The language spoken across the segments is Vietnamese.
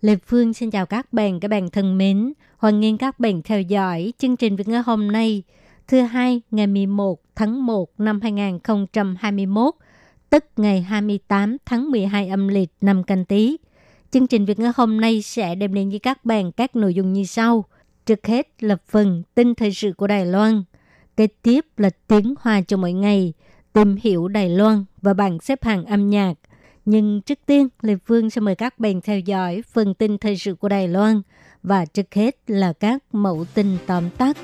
Lê Phương xin chào các bạn, các bạn thân mến. Hoan nghênh các bạn theo dõi chương trình Việt ngữ hôm nay, thứ hai ngày 11 tháng 1 năm 2021, tức ngày 28 tháng 12 âm lịch năm canh tí. Chương trình Việt ngữ hôm nay sẽ đem đến với các bạn các nội dung như sau. Trước hết là phần tin thời sự của Đài Loan. Kế tiếp là tiếng hoa cho mỗi ngày, tìm hiểu Đài Loan và bảng xếp hạng âm nhạc. Nhưng trước tiên, Lê Phương sẽ mời các bạn theo dõi phần tin thời sự của Đài Loan và trước hết là các mẫu tin tóm tắt.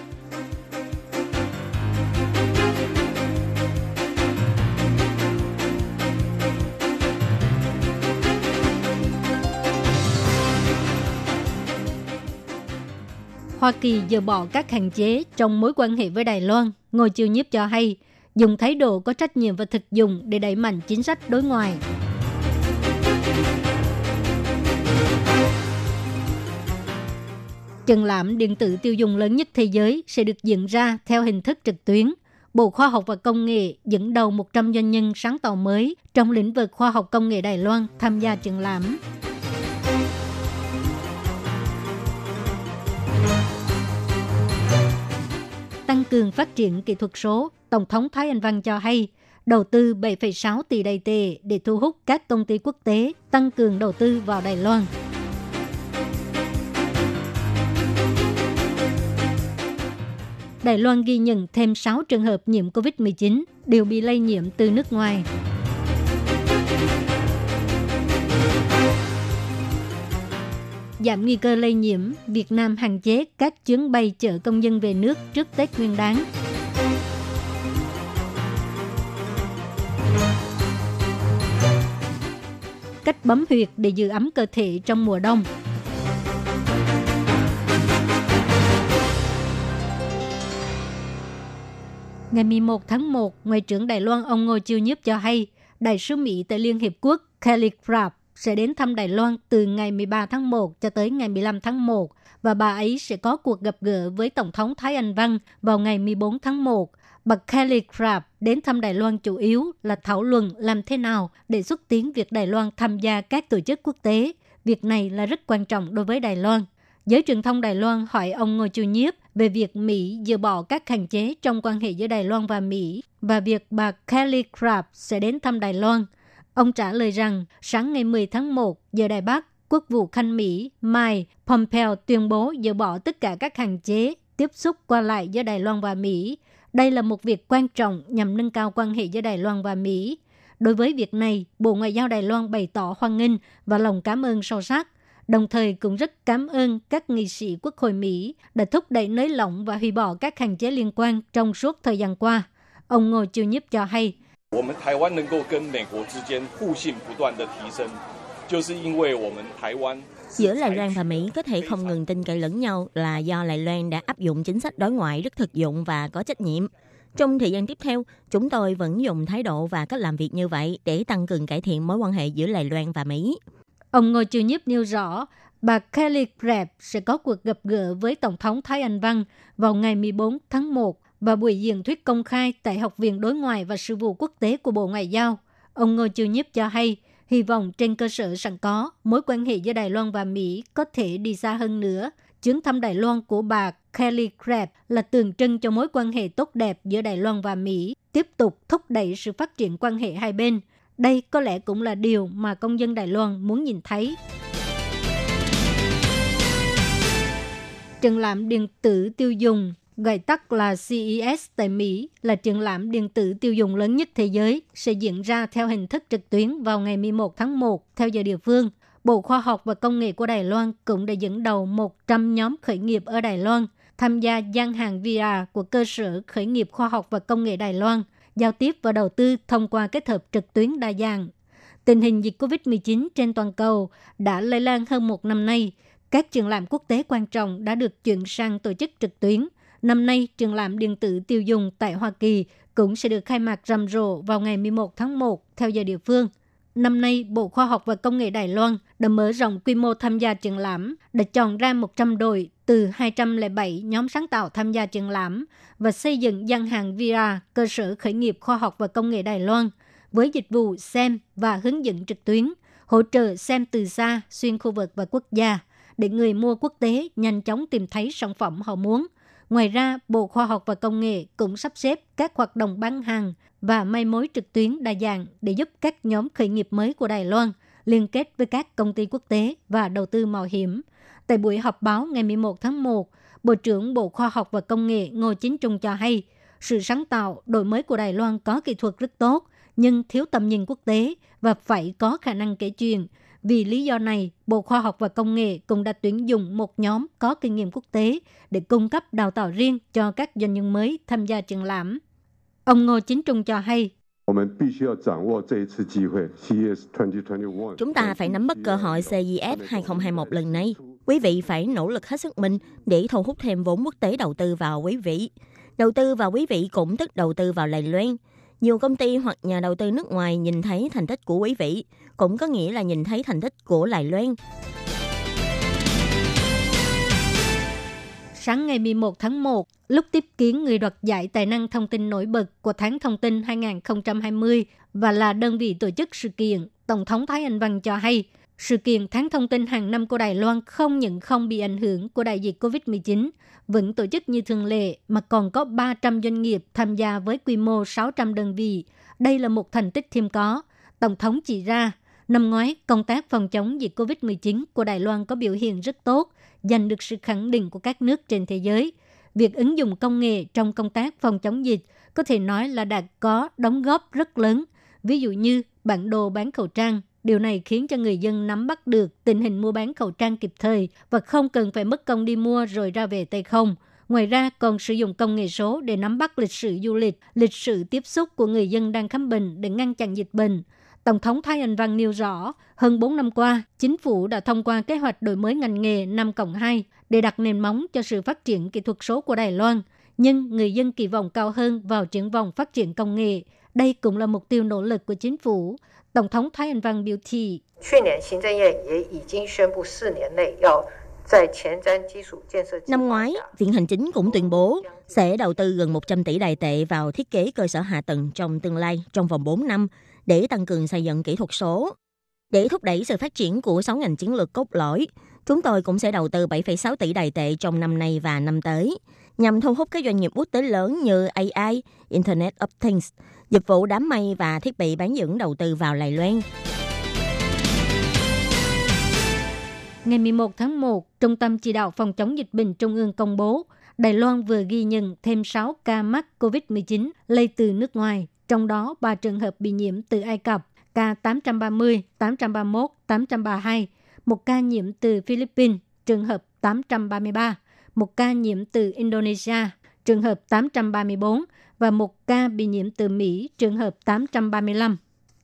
Hoa Kỳ dỡ bỏ các hạn chế trong mối quan hệ với Đài Loan. ngô chiêu nhiếp cho hay, dùng thái độ có trách nhiệm và thực dụng để đẩy mạnh chính sách đối ngoại. Triển lãm điện tử tiêu dùng lớn nhất thế giới sẽ được diễn ra theo hình thức trực tuyến. Bộ Khoa học và Công nghệ dẫn đầu 100 doanh nhân sáng tạo mới trong lĩnh vực khoa học công nghệ Đài Loan tham gia triển lãm. Tăng cường phát triển kỹ thuật số, Tổng thống Thái Anh Văn cho hay đầu tư 7,6 tỷ đầy tệ để thu hút các công ty quốc tế tăng cường đầu tư vào Đài Loan. Đài Loan ghi nhận thêm 6 trường hợp nhiễm COVID-19 đều bị lây nhiễm từ nước ngoài. Giảm nguy cơ lây nhiễm, Việt Nam hạn chế các chuyến bay chở công dân về nước trước Tết Nguyên đán. Cách bấm huyệt để giữ ấm cơ thể trong mùa đông. Ngày 11 tháng 1, Ngoại trưởng Đài Loan ông Ngô Chiêu Nhiếp cho hay, Đại sứ Mỹ tại Liên Hiệp Quốc Kelly Craft sẽ đến thăm Đài Loan từ ngày 13 tháng 1 cho tới ngày 15 tháng 1 và bà ấy sẽ có cuộc gặp gỡ với Tổng thống Thái Anh Văn vào ngày 14 tháng 1. Bà Kelly Craft đến thăm Đài Loan chủ yếu là thảo luận làm thế nào để xúc tiến việc Đài Loan tham gia các tổ chức quốc tế. Việc này là rất quan trọng đối với Đài Loan. Giới truyền thông Đài Loan hỏi ông Ngô Chu Nhiếp về việc Mỹ dỡ bỏ các hạn chế trong quan hệ giữa Đài Loan và Mỹ và việc bà Kelly Craft sẽ đến thăm Đài Loan. Ông trả lời rằng sáng ngày 10 tháng 1 giờ Đài Bắc, Quốc vụ Khanh Mỹ Mike Pompeo tuyên bố dỡ bỏ tất cả các hạn chế tiếp xúc qua lại giữa Đài Loan và Mỹ. Đây là một việc quan trọng nhằm nâng cao quan hệ giữa Đài Loan và Mỹ. Đối với việc này, Bộ Ngoại giao Đài Loan bày tỏ hoan nghênh và lòng cảm ơn sâu sắc đồng thời cũng rất cảm ơn các nghị sĩ Quốc hội Mỹ đã thúc đẩy nới lỏng và hủy bỏ các hạn chế liên quan trong suốt thời gian qua. Ông Ngô Chiêu Nhíp cho hay, Giữa Đài Loan và Mỹ có thể không ngừng tin cậy lẫn nhau là do Đài Loan đã áp dụng chính sách đối ngoại rất thực dụng và có trách nhiệm. Trong thời gian tiếp theo, chúng tôi vẫn dùng thái độ và cách làm việc như vậy để tăng cường cải thiện mối quan hệ giữa Đài Loan và Mỹ. Ông Ngô Chiêu Nhiếp nêu rõ, bà Kelly Craft sẽ có cuộc gặp gỡ với Tổng thống Thái Anh Văn vào ngày 14 tháng 1 và buổi diễn thuyết công khai tại Học viện Đối ngoại và Sự vụ Quốc tế của Bộ Ngoại giao. Ông Ngô Chiêu Nhiếp cho hay, hy vọng trên cơ sở sẵn có, mối quan hệ giữa Đài Loan và Mỹ có thể đi xa hơn nữa. Chuyến thăm Đài Loan của bà Kelly Craft là tượng trưng cho mối quan hệ tốt đẹp giữa Đài Loan và Mỹ, tiếp tục thúc đẩy sự phát triển quan hệ hai bên. Đây có lẽ cũng là điều mà công dân Đài Loan muốn nhìn thấy. Triển lãm điện tử tiêu dùng gọi tắt là CES tại Mỹ, là triển lãm điện tử tiêu dùng lớn nhất thế giới, sẽ diễn ra theo hình thức trực tuyến vào ngày 11 tháng 1 theo giờ địa phương. Bộ Khoa học và Công nghệ của Đài Loan cũng đã dẫn đầu 100 nhóm khởi nghiệp ở Đài Loan tham gia gian hàng VR của cơ sở khởi nghiệp khoa học và công nghệ Đài Loan, giao tiếp và đầu tư thông qua kết hợp trực tuyến đa dạng. Tình hình dịch COVID-19 trên toàn cầu đã lây lan hơn một năm nay, Các trường lãm quốc tế quan trọng đã được chuyển sang tổ chức trực tuyến. Năm nay, trường lãm điện tử tiêu dùng tại Hoa Kỳ cũng sẽ được khai mạc rầm rộ vào ngày 11 tháng 1 theo giờ địa phương. Năm nay, Bộ Khoa học và Công nghệ Đài Loan đã mở rộng quy mô tham gia triển lãm, đã chọn ra 100 đội từ 207 nhóm sáng tạo tham gia triển lãm và xây dựng gian hàng Vira, cơ sở khởi nghiệp khoa học và công nghệ Đài Loan, với dịch vụ xem và hướng dẫn trực tuyến, hỗ trợ xem từ xa, xuyên khu vực và quốc gia, để người mua quốc tế nhanh chóng tìm thấy sản phẩm họ muốn. Ngoài ra, Bộ Khoa học và Công nghệ cũng sắp xếp các hoạt động bán hàng và may mối trực tuyến đa dạng để giúp các nhóm khởi nghiệp mới của Đài Loan liên kết với các công ty quốc tế và đầu tư mạo hiểm. Tại buổi họp báo ngày 11 tháng 1, Bộ trưởng Bộ Khoa học và Công nghệ Ngô Chính Trung cho hay, sự sáng tạo, đổi mới của Đài Loan có kỹ thuật rất tốt, nhưng thiếu tầm nhìn quốc tế và phải có khả năng kể chuyện. Vì lý do này, Bộ Khoa học và Công nghệ cũng đã tuyển dụng một nhóm có kinh nghiệm quốc tế để cung cấp đào tạo riêng cho các doanh nhân mới tham gia triển lãm. Ông Ngô Chính Trung cho hay, Chúng ta phải nắm bắt cơ hội CES 2021 lần này. Quý vị phải nỗ lực hết sức mình để thu hút thêm vốn quốc tế đầu tư vào quý vị. Đầu tư vào quý vị cũng tức đầu tư vào Đài Loan. Nhiều công ty hoặc nhà đầu tư nước ngoài nhìn thấy thành tích của quý vị, cũng có nghĩa là nhìn thấy thành tích của Đài Loan. sáng ngày 11 tháng 1, lúc tiếp kiến người đoạt giải tài năng thông tin nổi bật của tháng thông tin 2020 và là đơn vị tổ chức sự kiện, Tổng thống Thái Anh Văn cho hay, sự kiện tháng thông tin hàng năm của Đài Loan không những không bị ảnh hưởng của đại dịch COVID-19, vẫn tổ chức như thường lệ mà còn có 300 doanh nghiệp tham gia với quy mô 600 đơn vị. Đây là một thành tích thêm có. Tổng thống chỉ ra, năm ngoái công tác phòng chống dịch COVID-19 của Đài Loan có biểu hiện rất tốt, giành được sự khẳng định của các nước trên thế giới. Việc ứng dụng công nghệ trong công tác phòng chống dịch có thể nói là đã có đóng góp rất lớn. Ví dụ như bản đồ bán khẩu trang. Điều này khiến cho người dân nắm bắt được tình hình mua bán khẩu trang kịp thời và không cần phải mất công đi mua rồi ra về tay không. Ngoài ra còn sử dụng công nghệ số để nắm bắt lịch sử du lịch, lịch sử tiếp xúc của người dân đang khám bệnh để ngăn chặn dịch bệnh. Tổng thống Thái Anh Văn nêu rõ, hơn 4 năm qua, chính phủ đã thông qua kế hoạch đổi mới ngành nghề 5 cộng 2 để đặt nền móng cho sự phát triển kỹ thuật số của Đài Loan. Nhưng người dân kỳ vọng cao hơn vào triển vọng phát triển công nghệ. Đây cũng là mục tiêu nỗ lực của chính phủ. Tổng thống Thái Anh Văn biểu thị. Năm ngoái, Viện Hành Chính cũng tuyên bố sẽ đầu tư gần 100 tỷ đài tệ vào thiết kế cơ sở hạ tầng trong tương lai trong vòng 4 năm để tăng cường xây dựng kỹ thuật số. Để thúc đẩy sự phát triển của 6 ngành chiến lược cốt lõi, chúng tôi cũng sẽ đầu tư 7,6 tỷ đài tệ trong năm nay và năm tới, nhằm thu hút các doanh nghiệp quốc tế lớn như AI, Internet of Things, dịch vụ đám mây và thiết bị bán dẫn đầu tư vào Đài Loan. Ngày 11 tháng 1, Trung tâm Chỉ đạo Phòng chống dịch bệnh Trung ương công bố Đài Loan vừa ghi nhận thêm 6 ca mắc COVID-19 lây từ nước ngoài trong đó 3 trường hợp bị nhiễm từ Ai Cập, ca 830, 831, 832, một ca nhiễm từ Philippines, trường hợp 833, một ca nhiễm từ Indonesia, trường hợp 834 và một ca bị nhiễm từ Mỹ, trường hợp 835.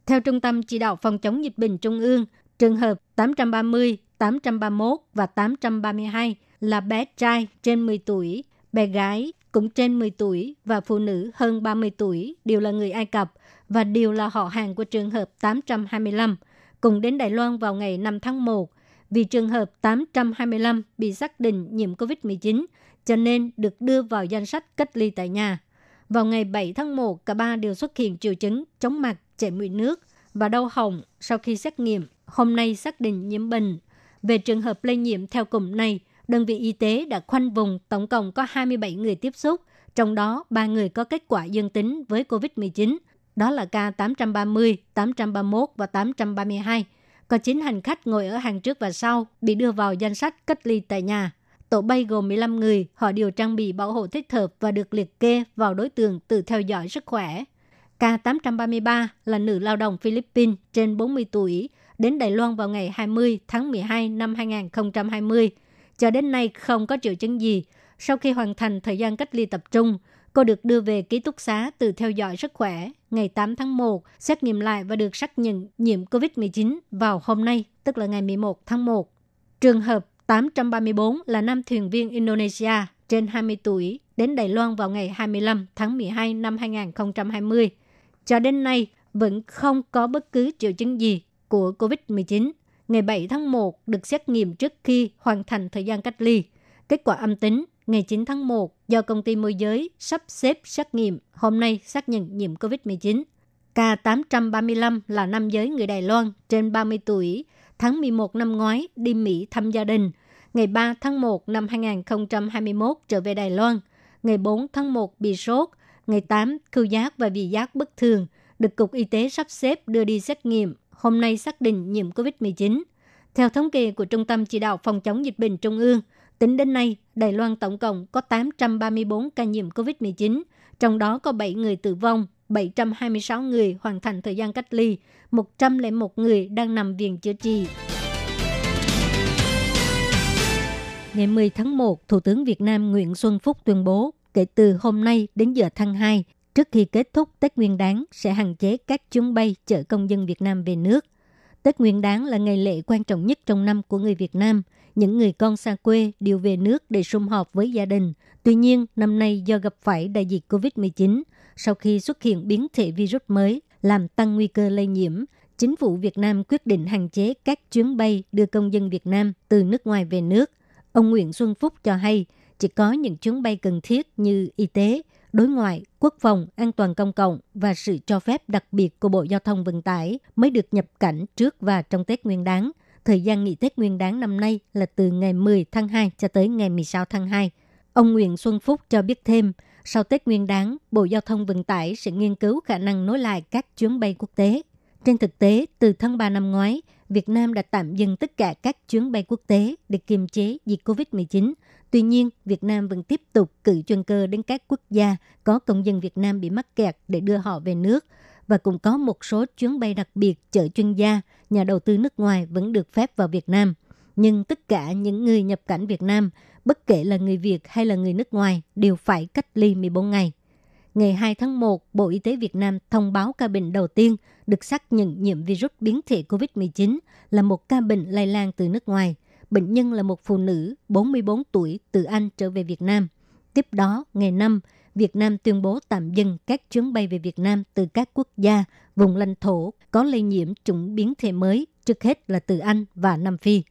Theo Trung tâm Chỉ đạo Phòng chống dịch bệnh Trung ương, trường hợp 830, 831 và 832 là bé trai trên 10 tuổi, bé gái cũng trên 10 tuổi và phụ nữ hơn 30 tuổi đều là người Ai Cập và đều là họ hàng của trường hợp 825, cùng đến Đài Loan vào ngày 5 tháng 1. Vì trường hợp 825 bị xác định nhiễm COVID-19, cho nên được đưa vào danh sách cách ly tại nhà. Vào ngày 7 tháng 1, cả ba đều xuất hiện triệu chứng chóng mặt, chảy mũi nước và đau họng sau khi xét nghiệm. Hôm nay xác định nhiễm bệnh. Về trường hợp lây nhiễm theo cụm này, đơn vị y tế đã khoanh vùng tổng cộng có 27 người tiếp xúc, trong đó 3 người có kết quả dương tính với COVID-19. Đó là ca 830, 831 và 832. Có 9 hành khách ngồi ở hàng trước và sau bị đưa vào danh sách cách ly tại nhà. Tổ bay gồm 15 người, họ đều trang bị bảo hộ thích hợp và được liệt kê vào đối tượng tự theo dõi sức khỏe. K833 là nữ lao động Philippines trên 40 tuổi, đến Đài Loan vào ngày 20 tháng 12 năm 2020 cho đến nay không có triệu chứng gì. Sau khi hoàn thành thời gian cách ly tập trung, cô được đưa về ký túc xá từ theo dõi sức khỏe. Ngày 8 tháng 1, xét nghiệm lại và được xác nhận nhiễm COVID-19 vào hôm nay, tức là ngày 11 tháng 1. Trường hợp 834 là nam thuyền viên Indonesia trên 20 tuổi đến Đài Loan vào ngày 25 tháng 12 năm 2020. Cho đến nay, vẫn không có bất cứ triệu chứng gì của COVID-19. Ngày 7 tháng 1 được xét nghiệm trước khi hoàn thành thời gian cách ly. Kết quả âm tính ngày 9 tháng 1 do công ty môi giới sắp xếp xét nghiệm, hôm nay xác nhận nhiễm COVID-19. K835 là nam giới người Đài Loan trên 30 tuổi, tháng 11 năm ngoái đi Mỹ thăm gia đình. Ngày 3 tháng 1 năm 2021 trở về Đài Loan. Ngày 4 tháng 1 bị sốt. Ngày 8 khứu giác và vị giác bất thường. Được Cục Y tế sắp xếp đưa đi xét nghiệm. Hôm nay xác định nhiễm COVID-19. Theo thống kê của Trung tâm Chỉ đạo Phòng chống dịch bệnh Trung ương, tính đến nay, Đài Loan tổng cộng có 834 ca nhiễm COVID-19, trong đó có 7 người tử vong, 726 người hoàn thành thời gian cách ly, 101 người đang nằm viện chữa trị. Ngày 10 tháng 1, Thủ tướng Việt Nam Nguyễn Xuân Phúc tuyên bố kể từ hôm nay đến giờ tháng 2, trước khi kết thúc Tết Nguyên đán sẽ hạn chế các chuyến bay chở công dân Việt Nam về nước. Tết Nguyên đán là ngày lễ quan trọng nhất trong năm của người Việt Nam. Những người con xa quê đều về nước để sum họp với gia đình. Tuy nhiên, năm nay do gặp phải đại dịch COVID-19, sau khi xuất hiện biến thể virus mới làm tăng nguy cơ lây nhiễm, chính phủ Việt Nam quyết định hạn chế các chuyến bay đưa công dân Việt Nam từ nước ngoài về nước. Ông Nguyễn Xuân Phúc cho hay, chỉ có những chuyến bay cần thiết như y tế, đối ngoại, quốc phòng, an toàn công cộng và sự cho phép đặc biệt của Bộ Giao thông Vận tải mới được nhập cảnh trước và trong Tết Nguyên đán. Thời gian nghỉ Tết Nguyên đán năm nay là từ ngày 10 tháng 2 cho tới ngày 16 tháng 2. Ông Nguyễn Xuân Phúc cho biết thêm, sau Tết Nguyên đán, Bộ Giao thông Vận tải sẽ nghiên cứu khả năng nối lại các chuyến bay quốc tế. Trên thực tế, từ tháng 3 năm ngoái, Việt Nam đã tạm dừng tất cả các chuyến bay quốc tế để kiềm chế dịch COVID-19. Tuy nhiên, Việt Nam vẫn tiếp tục cử chuyên cơ đến các quốc gia có công dân Việt Nam bị mắc kẹt để đưa họ về nước và cũng có một số chuyến bay đặc biệt chở chuyên gia, nhà đầu tư nước ngoài vẫn được phép vào Việt Nam. Nhưng tất cả những người nhập cảnh Việt Nam, bất kể là người Việt hay là người nước ngoài, đều phải cách ly 14 ngày ngày 2 tháng 1, Bộ Y tế Việt Nam thông báo ca bệnh đầu tiên được xác nhận nhiễm virus biến thể COVID-19 là một ca bệnh lây lan từ nước ngoài. Bệnh nhân là một phụ nữ 44 tuổi từ Anh trở về Việt Nam. Tiếp đó, ngày 5, Việt Nam tuyên bố tạm dừng các chuyến bay về Việt Nam từ các quốc gia, vùng lãnh thổ có lây nhiễm chủng biến thể mới, trước hết là từ Anh và Nam Phi.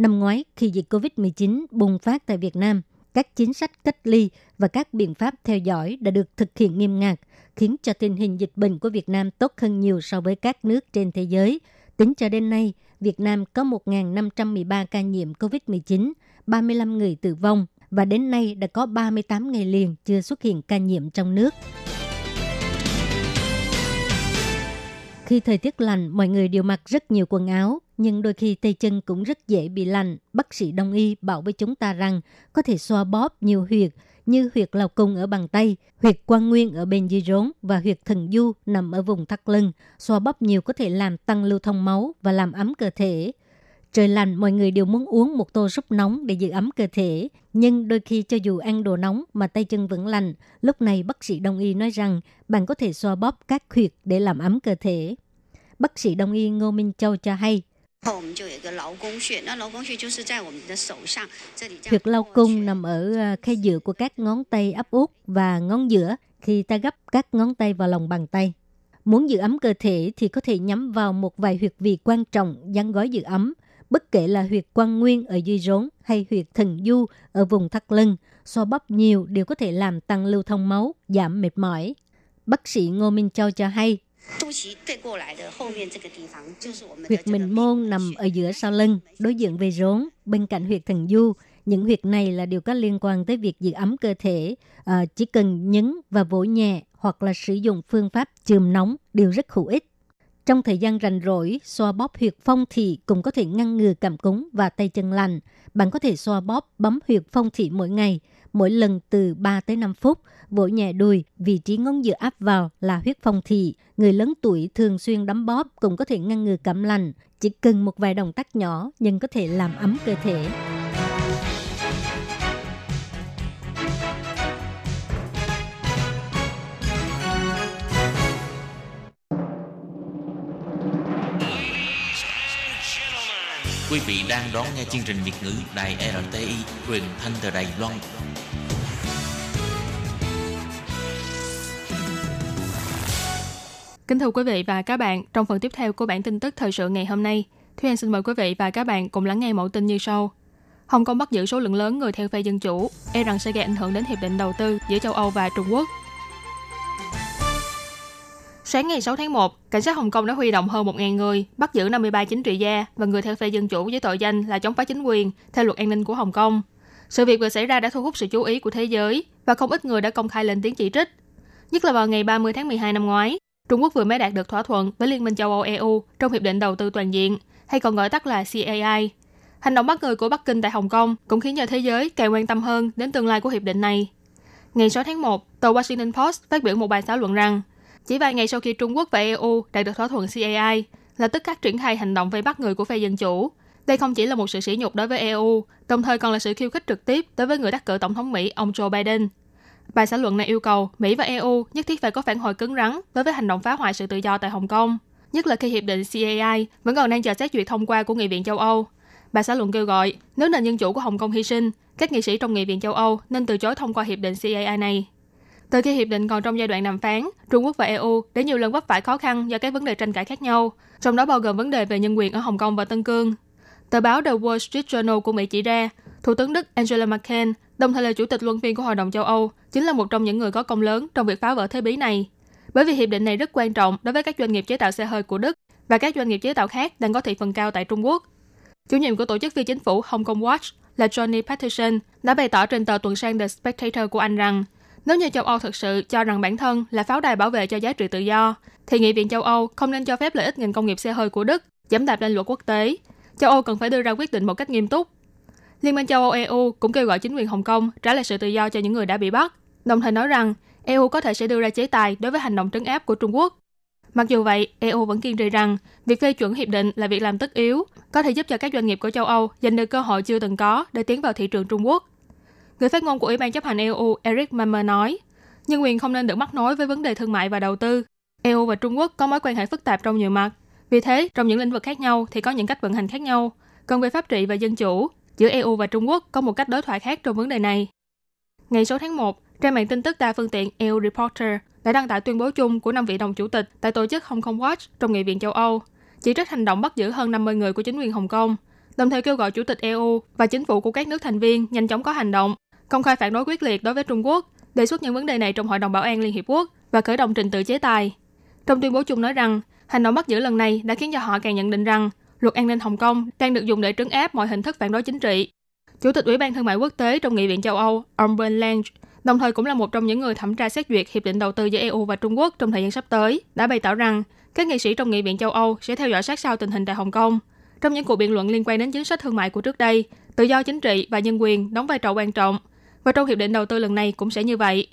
Năm ngoái, khi dịch COVID-19 bùng phát tại Việt Nam, các chính sách cách ly và các biện pháp theo dõi đã được thực hiện nghiêm ngặt, khiến cho tình hình dịch bệnh của Việt Nam tốt hơn nhiều so với các nước trên thế giới. Tính cho đến nay, Việt Nam có 1.513 ca nhiễm COVID-19, 35 người tử vong và đến nay đã có 38 ngày liền chưa xuất hiện ca nhiễm trong nước. Khi thời tiết lạnh, mọi người đều mặc rất nhiều quần áo, nhưng đôi khi tay chân cũng rất dễ bị lạnh. Bác sĩ đông y bảo với chúng ta rằng có thể xoa bóp nhiều huyệt như huyệt lào cung ở bàn tay, huyệt quan nguyên ở bên dưới rốn và huyệt thần du nằm ở vùng thắt lưng. Xoa bóp nhiều có thể làm tăng lưu thông máu và làm ấm cơ thể. Trời lạnh, mọi người đều muốn uống một tô súp nóng để giữ ấm cơ thể. Nhưng đôi khi cho dù ăn đồ nóng mà tay chân vẫn lạnh, lúc này bác sĩ đông y nói rằng bạn có thể xoa bóp các huyệt để làm ấm cơ thể. Bác sĩ đông y Ngô Minh Châu cho hay, Huyệt lau cung nằm ở à, khe giữa của các ngón tay ấp út và ngón giữa khi ta gấp các ngón tay vào lòng bàn tay. Muốn giữ ấm cơ thể thì có thể nhắm vào một vài huyệt vị quan trọng gắn gói giữ ấm, bất kể là huyệt quan nguyên ở dưới rốn hay huyệt thần du ở vùng thắt lưng, xoa bóp nhiều đều có thể làm tăng lưu thông máu, giảm mệt mỏi. Bác sĩ Ngô Minh Châu cho hay, Huyệt mình môn nằm ở giữa sau lưng, đối diện về rốn, bên cạnh huyệt thần du. Những huyệt này là đều có liên quan tới việc giữ ấm cơ thể. À, chỉ cần nhấn và vỗ nhẹ hoặc là sử dụng phương pháp chườm nóng đều rất hữu ích. Trong thời gian rảnh rỗi, xoa bóp huyệt phong thị cũng có thể ngăn ngừa cảm cúm và tay chân lạnh. Bạn có thể xoa bóp bấm huyệt phong thị mỗi ngày, mỗi lần từ 3 tới 5 phút, vỗ nhẹ đùi, vị trí ngón giữa áp vào là huyết phong thị. Người lớn tuổi thường xuyên đấm bóp cũng có thể ngăn ngừa cảm lạnh. Chỉ cần một vài động tác nhỏ nhưng có thể làm ấm cơ thể. Quý vị đang đón nghe chương trình Việt ngữ Đài RTI truyền thanh từ Đài Loan. Kính thưa quý vị và các bạn, trong phần tiếp theo của bản tin tức thời sự ngày hôm nay, Thúy Anh xin mời quý vị và các bạn cùng lắng nghe mẫu tin như sau. Hồng Kông bắt giữ số lượng lớn người theo phe dân chủ, e rằng sẽ gây ảnh hưởng đến hiệp định đầu tư giữa châu Âu và Trung Quốc. Sáng ngày 6 tháng 1, cảnh sát Hồng Kông đã huy động hơn 1.000 người, bắt giữ 53 chính trị gia và người theo phe dân chủ với tội danh là chống phá chính quyền theo luật an ninh của Hồng Kông. Sự việc vừa xảy ra đã thu hút sự chú ý của thế giới và không ít người đã công khai lên tiếng chỉ trích. Nhất là vào ngày 30 tháng 12 năm ngoái, Trung Quốc vừa mới đạt được thỏa thuận với Liên minh châu Âu EU trong Hiệp định Đầu tư Toàn diện, hay còn gọi tắt là CAI. Hành động bắt người của Bắc Kinh tại Hồng Kông cũng khiến cho thế giới càng quan tâm hơn đến tương lai của hiệp định này. Ngày 6 tháng 1, tờ Washington Post phát biểu một bài thảo luận rằng chỉ vài ngày sau khi Trung Quốc và EU đạt được thỏa thuận CAI, là tức khắc triển khai hành động vây bắt người của phe Dân Chủ. Đây không chỉ là một sự sỉ nhục đối với EU, đồng thời còn là sự khiêu khích trực tiếp đối với người đắc cử Tổng thống Mỹ ông Joe Biden. Bài xã luận này yêu cầu Mỹ và EU nhất thiết phải có phản hồi cứng rắn đối với hành động phá hoại sự tự do tại Hồng Kông, nhất là khi hiệp định CAI vẫn còn đang chờ xét duyệt thông qua của Nghị viện châu Âu. Bài xã luận kêu gọi, nếu nền dân chủ của Hồng Kông hy sinh, các nghị sĩ trong Nghị viện châu Âu nên từ chối thông qua hiệp định CAI này. Từ khi hiệp định còn trong giai đoạn đàm phán, Trung Quốc và EU đã nhiều lần vấp phải khó khăn do các vấn đề tranh cãi khác nhau, trong đó bao gồm vấn đề về nhân quyền ở Hồng Kông và Tân Cương. Tờ báo The Wall Street Journal của Mỹ chỉ ra, Thủ tướng Đức Angela Merkel, đồng thời là chủ tịch luân phiên của Hội đồng châu Âu, chính là một trong những người có công lớn trong việc phá vỡ thế bí này. Bởi vì hiệp định này rất quan trọng đối với các doanh nghiệp chế tạo xe hơi của Đức và các doanh nghiệp chế tạo khác đang có thị phần cao tại Trung Quốc. Chủ nhiệm của tổ chức phi chính phủ Hong Kong Watch là Johnny Patterson đã bày tỏ trên tờ tuần sang The Spectator của Anh rằng nếu như châu Âu thực sự cho rằng bản thân là pháo đài bảo vệ cho giá trị tự do, thì Nghị viện châu Âu không nên cho phép lợi ích ngành công nghiệp xe hơi của Đức dẫm đạp lên luật quốc tế. Châu Âu cần phải đưa ra quyết định một cách nghiêm túc. Liên minh châu Âu EU cũng kêu gọi chính quyền Hồng Kông trả lại sự tự do cho những người đã bị bắt, đồng thời nói rằng EU có thể sẽ đưa ra chế tài đối với hành động trấn áp của Trung Quốc. Mặc dù vậy, EU vẫn kiên trì rằng việc phê chuẩn hiệp định là việc làm tất yếu, có thể giúp cho các doanh nghiệp của châu Âu giành được cơ hội chưa từng có để tiến vào thị trường Trung Quốc. Người phát ngôn của Ủy ban chấp hành EU Eric Mamer nói, nhân quyền không nên được mắc nối với vấn đề thương mại và đầu tư. EU và Trung Quốc có mối quan hệ phức tạp trong nhiều mặt. Vì thế, trong những lĩnh vực khác nhau thì có những cách vận hành khác nhau. Còn về pháp trị và dân chủ, giữa EU và Trung Quốc có một cách đối thoại khác trong vấn đề này. Ngày 6 tháng 1, trên mạng tin tức đa phương tiện EU Reporter đã đăng tải tuyên bố chung của năm vị đồng chủ tịch tại tổ chức Hong Kong Watch trong Nghị viện châu Âu, chỉ trích hành động bắt giữ hơn 50 người của chính quyền Hồng Kông, đồng thời kêu gọi chủ tịch EU và chính phủ của các nước thành viên nhanh chóng có hành động công khai phản đối quyết liệt đối với Trung Quốc, đề xuất những vấn đề này trong Hội đồng Bảo an Liên Hiệp Quốc và khởi động trình tự chế tài. Trong tuyên bố chung nói rằng, hành động bắt giữ lần này đã khiến cho họ càng nhận định rằng luật an ninh Hồng Kông đang được dùng để trấn áp mọi hình thức phản đối chính trị. Chủ tịch Ủy ban Thương mại Quốc tế trong Nghị viện châu Âu, Orban Lange, đồng thời cũng là một trong những người thẩm tra xét duyệt hiệp định đầu tư giữa EU và Trung Quốc trong thời gian sắp tới, đã bày tỏ rằng các nghị sĩ trong Nghị viện châu Âu sẽ theo dõi sát sao tình hình tại Hồng Kông. Trong những cuộc biện luận liên quan đến chính sách thương mại của trước đây, tự do chính trị và nhân quyền đóng vai trò quan trọng và trong hiệp định đầu tư lần này cũng sẽ như vậy.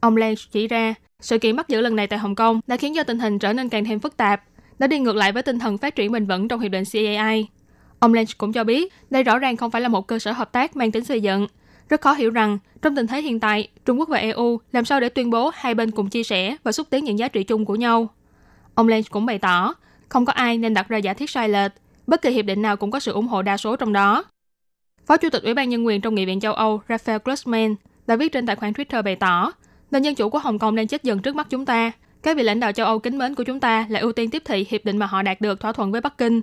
Ông Lange chỉ ra, sự kiện bắt giữ lần này tại Hồng Kông đã khiến cho tình hình trở nên càng thêm phức tạp, đã đi ngược lại với tinh thần phát triển bền vững trong hiệp định CAI. Ông Lynch cũng cho biết, đây rõ ràng không phải là một cơ sở hợp tác mang tính xây dựng. Rất khó hiểu rằng, trong tình thế hiện tại, Trung Quốc và EU làm sao để tuyên bố hai bên cùng chia sẻ và xúc tiến những giá trị chung của nhau. Ông Lynch cũng bày tỏ, không có ai nên đặt ra giả thiết sai lệch, bất kỳ hiệp định nào cũng có sự ủng hộ đa số trong đó. Phó Chủ tịch Ủy ban Nhân quyền trong Nghị viện châu Âu Raphael Glucksmann đã viết trên tài khoản Twitter bày tỏ, nền dân chủ của Hồng Kông đang chết dần trước mắt chúng ta. Các vị lãnh đạo châu Âu kính mến của chúng ta là ưu tiên tiếp thị hiệp định mà họ đạt được thỏa thuận với Bắc Kinh.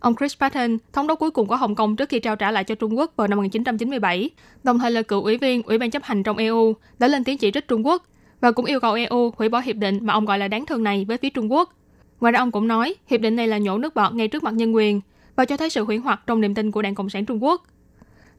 Ông Chris Patton, thống đốc cuối cùng của Hồng Kông trước khi trao trả lại cho Trung Quốc vào năm 1997, đồng thời là cựu ủy viên Ủy ban chấp hành trong EU, đã lên tiếng chỉ trích Trung Quốc và cũng yêu cầu EU hủy bỏ hiệp định mà ông gọi là đáng thương này với phía Trung Quốc. Ngoài ra ông cũng nói, hiệp định này là nhổ nước bọt ngay trước mặt nhân quyền và cho thấy sự huyễn hoặc trong niềm tin của Đảng Cộng sản Trung Quốc.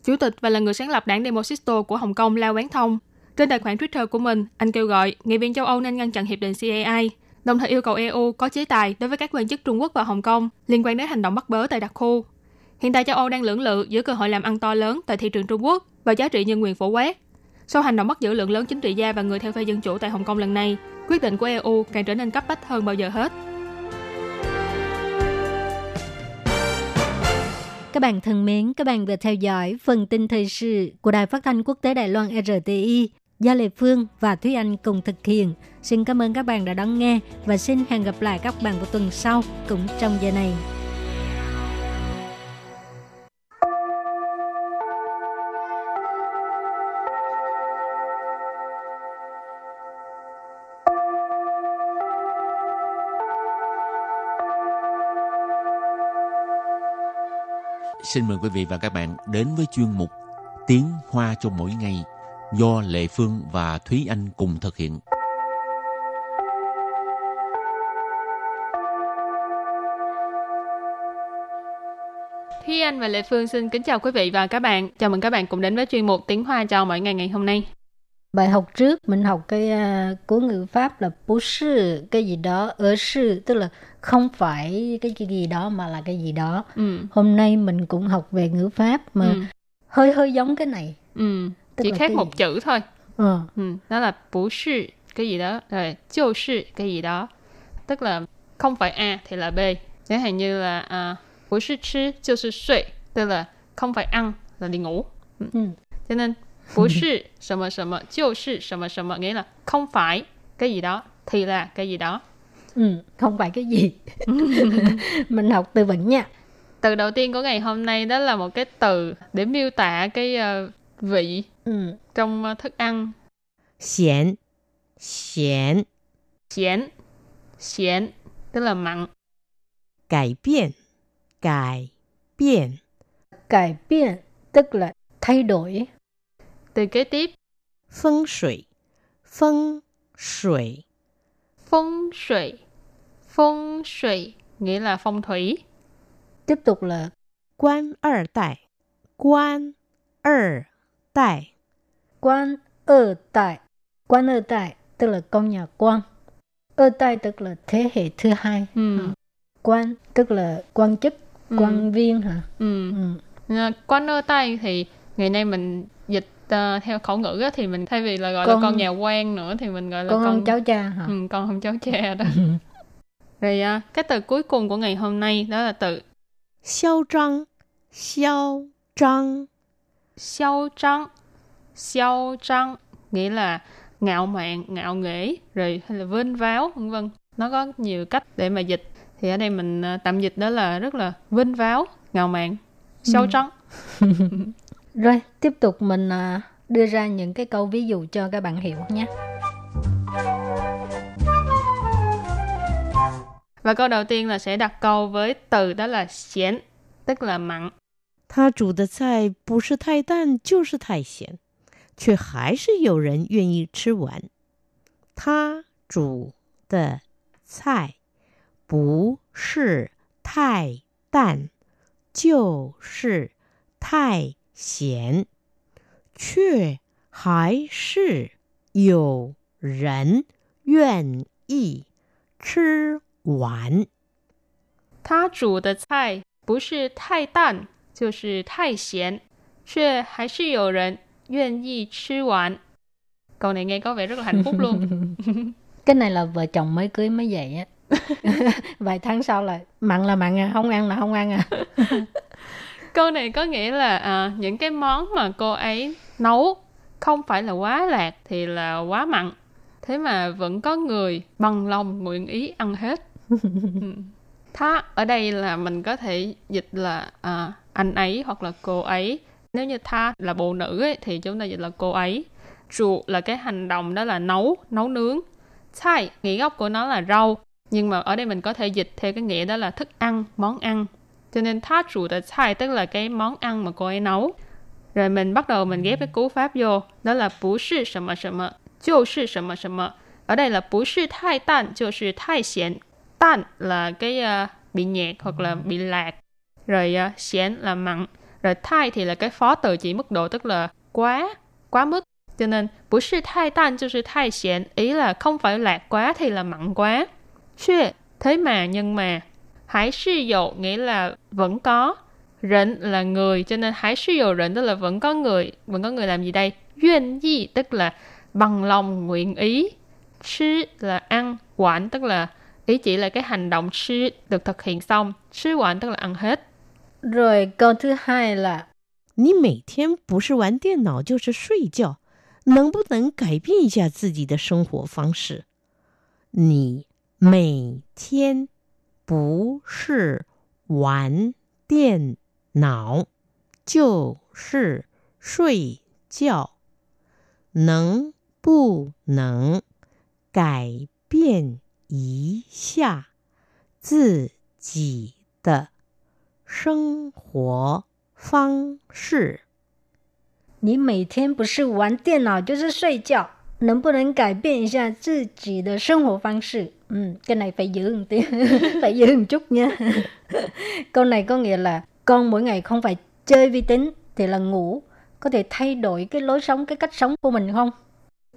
Chủ tịch và là người sáng lập đảng Demosisto của Hồng Kông Lao Quán Thông. Trên tài khoản Twitter của mình, anh kêu gọi nghị viện châu Âu nên ngăn chặn hiệp định CAI, đồng thời yêu cầu EU có chế tài đối với các quan chức Trung Quốc và Hồng Kông liên quan đến hành động bắt bớ tại đặc khu. Hiện tại châu Âu đang lưỡng lự giữa cơ hội làm ăn to lớn tại thị trường Trung Quốc và giá trị nhân quyền phổ quát. Sau hành động bắt giữ lượng lớn chính trị gia và người theo phe dân chủ tại Hồng Kông lần này, quyết định của EU càng trở nên cấp bách hơn bao giờ hết. Các bạn thân mến, các bạn vừa theo dõi phần tin thời sự của Đài Phát thanh Quốc tế Đài Loan RTI do Lê Phương và Thúy Anh cùng thực hiện. Xin cảm ơn các bạn đã đón nghe và xin hẹn gặp lại các bạn vào tuần sau cũng trong giờ này. Xin mời quý vị và các bạn đến với chuyên mục Tiếng Hoa cho mỗi ngày do Lệ Phương và Thúy Anh cùng thực hiện. Thúy Anh và Lệ Phương xin kính chào quý vị và các bạn. Chào mừng các bạn cùng đến với chuyên mục Tiếng Hoa cho mỗi ngày ngày hôm nay. Bài học trước mình học cái uh, cố ngữ pháp là bố sư cái gì đó, ở sư tức là không phải cái, cái gì đó mà là cái gì đó. Ừ. Hôm nay mình cũng học về ngữ pháp mà Ừ. hơi hơi giống cái này. Ừ. Tức chỉ khác một chữ thôi. Ờ. Ừ. ừ đó là bù sư cái gì đó rồi chiêu sư cái gì đó. Tức là không phải a thì là b. Chẳng hạn như là à, bù sư chứ chiêu sư suy tức là không phải ăn là đi ngủ. Ừ. ừ. cho nên bù sư sầm mà sầm mà chiêu sư sầm mà sầm mà nghĩa là không phải cái gì đó thì là cái gì đó. Ừ, không phải cái gì. Mình học từ vựng nha. Từ đầu tiên của ngày hôm nay đó là một cái từ để miêu tả cái uh, vị Ừ. trong ờ, thức ăn 咸咸 xiển xiển tức là mặn 改变改变 Cải biện tức là thay đổi. từ kế tiếp 风水风水 phong thủy phong thủy nghĩa là phong thủy Tiếp tục là 官二代官二 代，quan ở tại, quan ở tại tức là con nhà quan, ở tại tức là thế hệ thứ hai, ừ. ừ. Quan tức là quan chức, ừ. quan viên hả? Ừ. ừ. À, quan ở tại thì ngày nay mình dịch uh, theo khẩu ngữ thì mình thay vì là gọi con, là con nhà quan nữa thì mình gọi là con, con cháu cha hả? Ừ, con không cháu cha đó. Ừ. Rồi uh, cái từ cuối cùng của ngày hôm nay đó là từ xiao trăng, xiao trăng xiao trăng xiao trăng nghĩa là ngạo mạn ngạo nghễ rồi hay là vênh váo vân vân. Nó có nhiều cách để mà dịch. Thì ở đây mình à, tạm dịch đó là rất là vênh váo ngạo mạn. Xiao Ừ. Rồi, tiếp tục mình à, đưa ra những cái câu ví dụ cho các bạn hiểu nhé. và câu đầu tiên là sẽ đặt câu với từ đó là xiển tức là mặn 他煮的菜不是太淡就是太咸，却还是有人愿意吃完。他煮的菜不是太淡就是太咸，却还是有人愿意吃完。他煮的菜不是太淡就是太咸，却还是有人愿意吃完。Câu này nghe có vẻ rất là hạnh phúc luôn. Cái này là vợ chồng mới cưới mới vậy á. Vài tháng sau là mặn là mặn à, không ăn là không ăn à. Câu này có nghĩa là à, những cái món mà cô ấy nấu không phải là quá lạc thì là quá mặn. Thế mà vẫn có người bằng lòng nguyện ý ăn hết. Ừ. Tha ở đây là mình có thể dịch là à, anh ấy hoặc là cô ấy. Nếu như tha là bộ nữ ấy, thì chúng ta dịch là cô ấy. Trụ là cái hành động đó là nấu nấu nướng. Sai nghĩa gốc của nó là rau. Nhưng mà ở đây mình có thể dịch theo cái nghĩa đó là thức ăn món ăn. Cho nên tha trụ là sai tức là cái món ăn mà cô ấy nấu. Rồi mình bắt đầu mình ghép cái cú pháp vô. Đó là bú sư sầm sầm chiêu sư sầm sầm ở đây là bú sư thai tan chiêu sư thai xiển tan là cái uh, bị nhẹt hoặc là bị lạc rồi uh, là mặn. Rồi thai thì là cái phó từ chỉ mức độ tức là quá quá mức. Cho nên bữa sư thai tan cho sư thai xiển ý là không phải lạc quá thì là mặn quá. Xuê thế mà nhưng mà hãy sư dụ nghĩa là vẫn có rỉnh là người cho nên hãy sư dụ rỉnh tức là vẫn có người vẫn có người làm gì đây? Duyên gì tức là bằng lòng nguyện ý. Sư là ăn quản tức là ý chỉ là cái hành động sư được thực hiện xong. Sư quản tức là ăn hết. Rồi câu thứ hai là 你每天不是玩电脑就是睡觉，能不能改变一下自己的生活方式？你每天不是玩电脑就是睡觉，能不能改变一下自己的生活 方式。你每天不是玩电脑就是睡觉，能不能改变一下自己的生活方式? Ừ, cái này phải giữ một tí, phải giữ một chút nha. Câu này có nghĩa là con mỗi ngày không phải chơi vi tính thì là ngủ, có thể thay đổi cái lối sống, cái cách sống của mình không?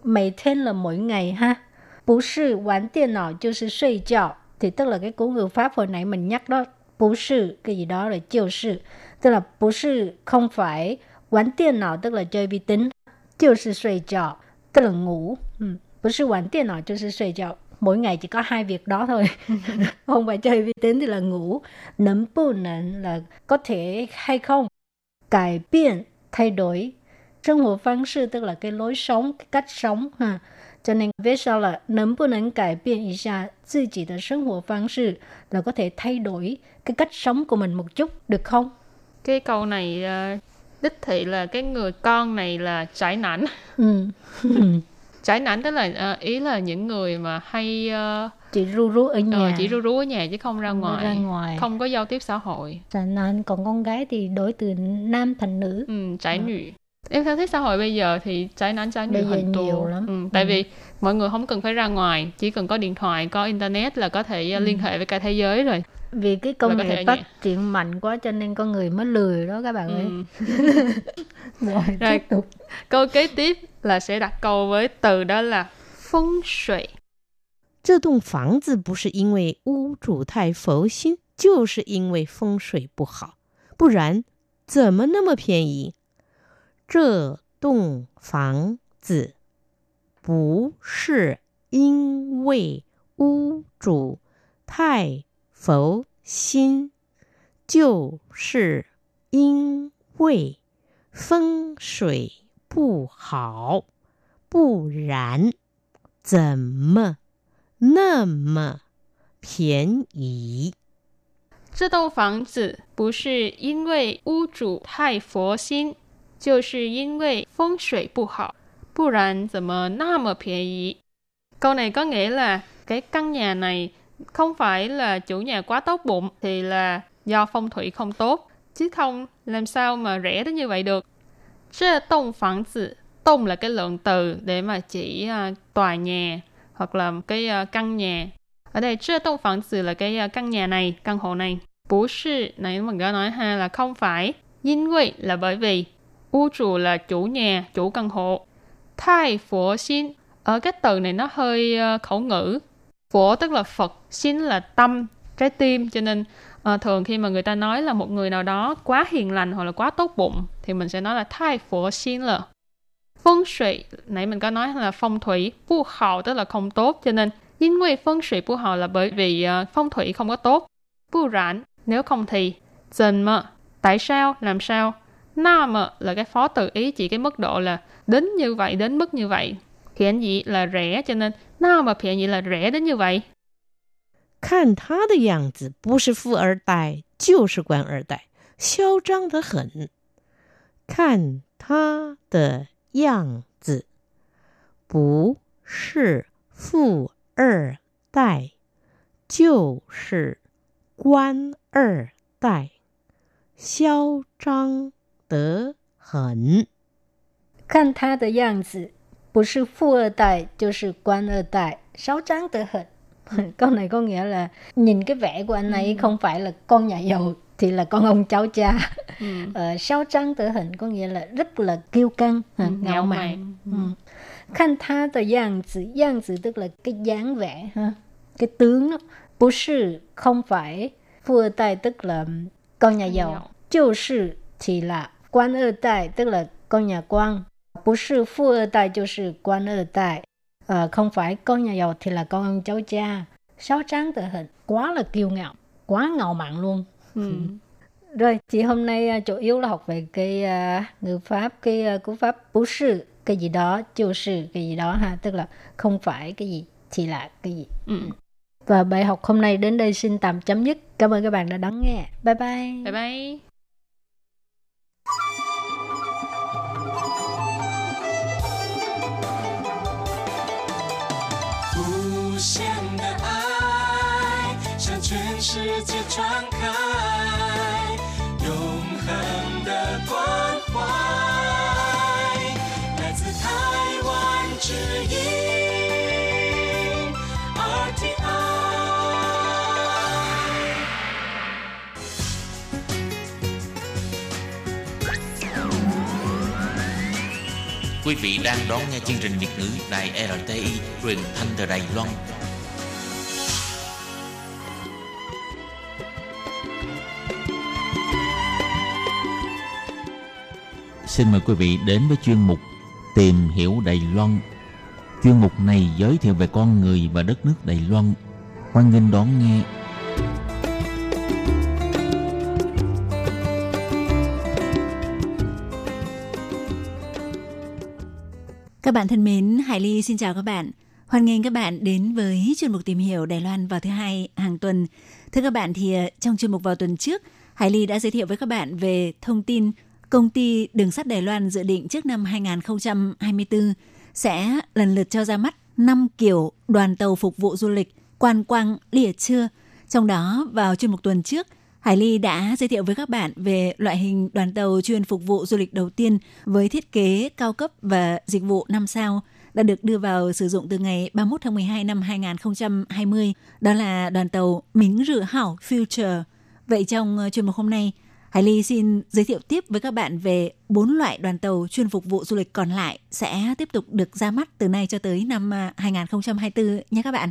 每天 là mỗi ngày ha. 不是玩电脑就是睡觉 thì tức là cái cú ngữ pháp hồi nãy mình nhắc đó. 不是 cái gì đó là 就是, tức là 不是 không phải Quán điện não tức là chơi vi tính, 就是睡觉 tức là ngủ. Ừ. 不是玩电脑就是睡觉 mỗi ngày chỉ có hai việc đó thôi không phải chơi vi tính thì là ngủ nấm bu nấn là có thể hay không cải biện thay đổi sinh hoạt phương式tức là cái lối sống cái cách sống ha cho nên viết sau là nấm bu nấn cải biện ý xa tự己的生活方式 là có thể thay đổi cái cách sống của mình một chút được không cái câu này uh, đích thị là cái người con này là trải nản ừ. trải nản tức là uh, ý là những người mà hay uh, chỉ ru rú ở nhà uh, chỉ ru rú ở nhà chứ không ra không ngoài ra ngoài không có giao tiếp xã hội trải nản còn con gái thì đổi từ nam thành nữ ừ, trải nữ em theo thấy xã hội bây giờ thì trái nắng trái nữ hình nhiều lắm ừ, tại ừ. vì mọi người không cần phải ra ngoài chỉ cần có điện thoại có internet là có thể ừ. liên hệ với cả thế giới rồi vì cái công nghệ phát triển mạnh quá cho nên con người mới lười đó các bạn ơi rồi, rồi tiếp tục câu kế tiếp là sẽ đặt câu với từ đó là phong thủy 这栋房子不是因为屋主太佛心，就是因为风水不好，不然怎么那么便宜？ 这栋房子不是因为屋主太佛心，就是因为风水不好，不然怎么那么便宜？这栋房子不是因为屋主太佛心。就是因为风水不好，不然怎么那么便宜? Câu này có nghĩa là cái căn nhà này không phải là chủ nhà quá tốt bụng thì là do phong thủy không tốt, chứ không làm sao mà rẻ đến như vậy được. Trê tông phẳng tử, tông là cái lượng từ để mà chỉ uh, tòa nhà hoặc là cái uh, căn nhà. Ở đây trê tông phẳng tử là cái uh, căn nhà này, căn hộ này. Bú sư, nãy mình đã nói ha là không phải.因为 là bởi vì U chủ là chủ nhà, chủ căn hộ. Thai phổ xin. Ở cái từ này nó hơi ờ, khẩu ngữ. Phổ tức là Phật, xin là tâm, trái tim. Cho nên à, thường khi mà người ta nói là một người nào đó quá hiền lành hoặc là quá tốt bụng thì mình sẽ nói là thai phổ xin là. Phong thủy, nãy mình có nói là phong thủy, bu hào tức là không tốt. Cho nên, 因为 phong thủy bu hào là bởi vì uh, phong thủy không có tốt. Bu rãn, nếu không thì, dần mà, tại sao, làm sao? Nam là cái phó từ ý chỉ cái mức độ là đến như vậy, đến mức như vậy. Hiện gì là rẻ cho nên nam hiện gì là rẻ đến như vậy. 看他的样子，不是富二代就是官二代，嚣张得很。看他的样子，不是富二代就是官二代，嚣张 得很。看他的样子，不是富二代就是官二代，嚣张得很。Câu này có nghĩa là nhìn cái vẻ của anh ấy ừ. không phải là con nhà giàu thì là con ông cháu cha. Ừ. Ờ, sao trăng tự hình có nghĩa là rất là kiêu căng, ừ, ngạo mạn. Ừ. Khăn tha tờ dạng tử, dạng tử tức là cái dáng vẻ, ha. cái tướng đó. Bố sư không phải, phu tài tức là con nhà giàu, chiêu sư thì là quan ơ đại tức là con nhà quan, bố sư phu ơ đại 就是官二代, à, không phải con nhà giàu thì là con ông cháu cha. Sáu trắng tự hình, quá là kiêu ngạo, quá ngạo mạn luôn. Ừ. Rồi, chị hôm nay uh, chủ yếu là học về cái uh, ngữ pháp, cái uh, cú pháp bố sư, cái gì đó, chiêu sư, cái gì đó ha, tức là không phải cái gì thì là cái gì. Ừ. Và bài học hôm nay đến đây xin tạm chấm dứt. Cảm ơn các bạn đã đón nghe. Bye bye. Bye bye. sáng Quý vị đang đón nghe chương trình Việt ngữ Đài RTI truyền thanh từ Đài Loan. Xin mời quý vị đến với chuyên mục Tìm hiểu Đài Loan. Chuyên mục này giới thiệu về con người và đất nước Đài Loan. Hoan nghênh đón nghe. Các bạn thân mến, Hải Ly xin chào các bạn. Hoan nghênh các bạn đến với chuyên mục tìm hiểu Đài Loan vào thứ hai hàng tuần. Thưa các bạn thì ờ, trong chuyên mục vào tuần trước, Hải Ly đã giới thiệu với các bạn về thông tin công ty đường sắt Đài Loan dự định trước năm 2024 sẽ lần lượt cho ra mắt 5 kiểu đoàn tàu phục vụ du lịch quan quang lìa trưa. Trong đó vào chuyên mục tuần trước, Hải Ly đã giới thiệu với các bạn về loại hình đoàn tàu chuyên phục vụ du lịch đầu tiên với thiết kế cao cấp và dịch vụ 5 sao đã được đưa vào sử dụng từ ngày 31 tháng 12 năm 2020. Đó là đoàn tàu Mính Rự Hảo Future. Vậy trong chuyên mục hôm nay, Hải Ly xin giới thiệu tiếp với các bạn về bốn loại đoàn tàu chuyên phục vụ du lịch còn lại sẽ tiếp tục được ra mắt từ nay cho tới năm à, 2024 nhé các bạn.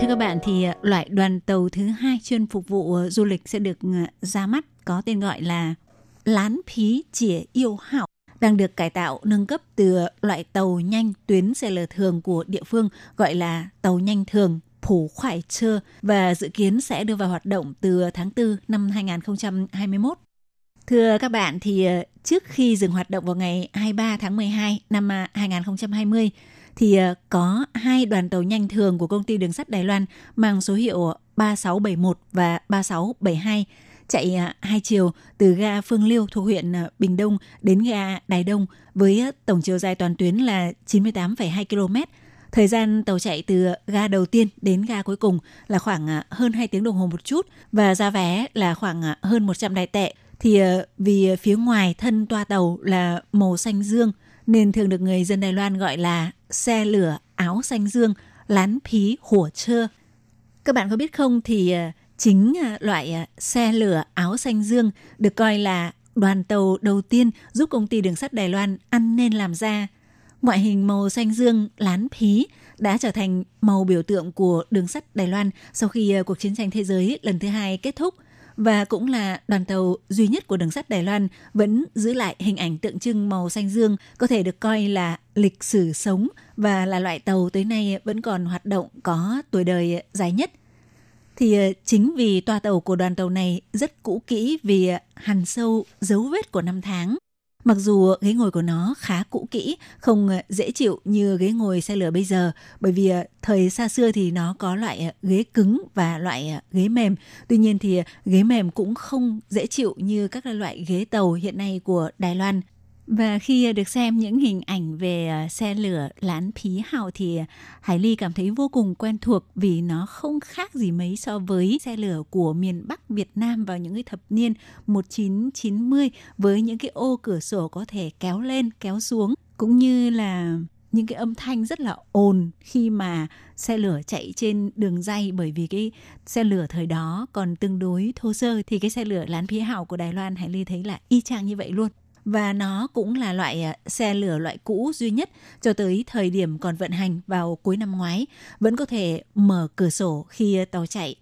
Thưa các bạn, thì à, loại đoàn tàu thứ hai chuyên phục vụ à, du lịch sẽ được ra mắt có tên gọi là Lán Phí Chỉa Yêu Hảo đang được cải tạo, nâng cấp từ loại tàu nhanh tuyến xe lửa thường của địa phương, gọi là tàu nhanh thường Phủ Khoải Trơ và dự kiến sẽ đưa vào hoạt động từ tháng 4 năm 2021. Thưa các bạn, thì ờ, trước khi dừng hoạt động vào ngày 23 tháng 12 năm à, 2020 thì ờ, có hai đoàn tàu nhanh thường của công ty đường sắt Đài Loan mang số hiệu 3671 và 3672 chạy à, hai chiều từ ga Phương Liêu thuộc huyện à, Bình Đông đến ga Đài Đông với à, tổng chiều dài toàn tuyến là 98,2 km. Thời gian tàu chạy từ ga đầu tiên đến ga cuối cùng là khoảng hơn 2 tiếng đồng hồ một chút và giá vé là khoảng hơn 100 đại tệ. Thì vì phía ngoài thân toa tàu là màu xanh dương nên thường được người dân Đài Loan gọi là xe lửa áo xanh dương, lán phí hủa trơ. Các bạn có biết không thì chính à, loại à, xe lửa áo xanh dương được coi là đoàn tàu đầu tiên giúp công ty đường sắt Đài Loan ăn nên làm ra. Ngoại hình màu xanh dương lán phí đã trở thành màu biểu tượng của đường sắt Đài Loan sau khi à, cuộc chiến tranh thế giới lần thứ hai kết thúc – và cũng là đoàn tàu duy nhất của đường sắt Đài Loan vẫn giữ lại hình ảnh tượng trưng màu xanh dương có thể được coi là lịch sử sống và là loại tàu tới nay vẫn còn hoạt động có tuổi đời dài nhất. Thì ờ, chính vì toa tàu của đoàn tàu này rất cũ kỹ vì ờ, hằn sâu dấu vết của năm tháng Mặc dù ghế ngồi của nó khá cũ kỹ, không ờ, dễ chịu như ghế ngồi xe lửa bây giờ, bởi vì thời xa xưa thì nó có loại ghế cứng và loại ghế mềm. Tuy nhiên thì ghế mềm cũng không dễ chịu như các loại ghế tàu hiện nay của Đài Loan. Và khi được xem những hình ảnh về à, xe lửa lán phí hào thì Hải Ly cảm thấy vô cùng quen thuộc vì nó không khác gì mấy so với xe lửa của miền Bắc Việt Nam vào những cái thập niên 1990 với những cái ô cửa sổ có thể kéo lên, kéo xuống. Cũng như là những cái âm thanh rất là ồn khi mà xe lửa chạy trên đường dây bởi vì cái xe lửa thời đó còn tương đối thô sơ thì cái xe lửa lán phía hào của Đài Loan Hải Ly thấy là y chang như vậy luôn và nó cũng là loại à, xe lửa loại cũ duy nhất cho tới thời điểm còn vận hành vào cuối năm ngoái, vẫn có thể mở cửa sổ khi tàu chạy.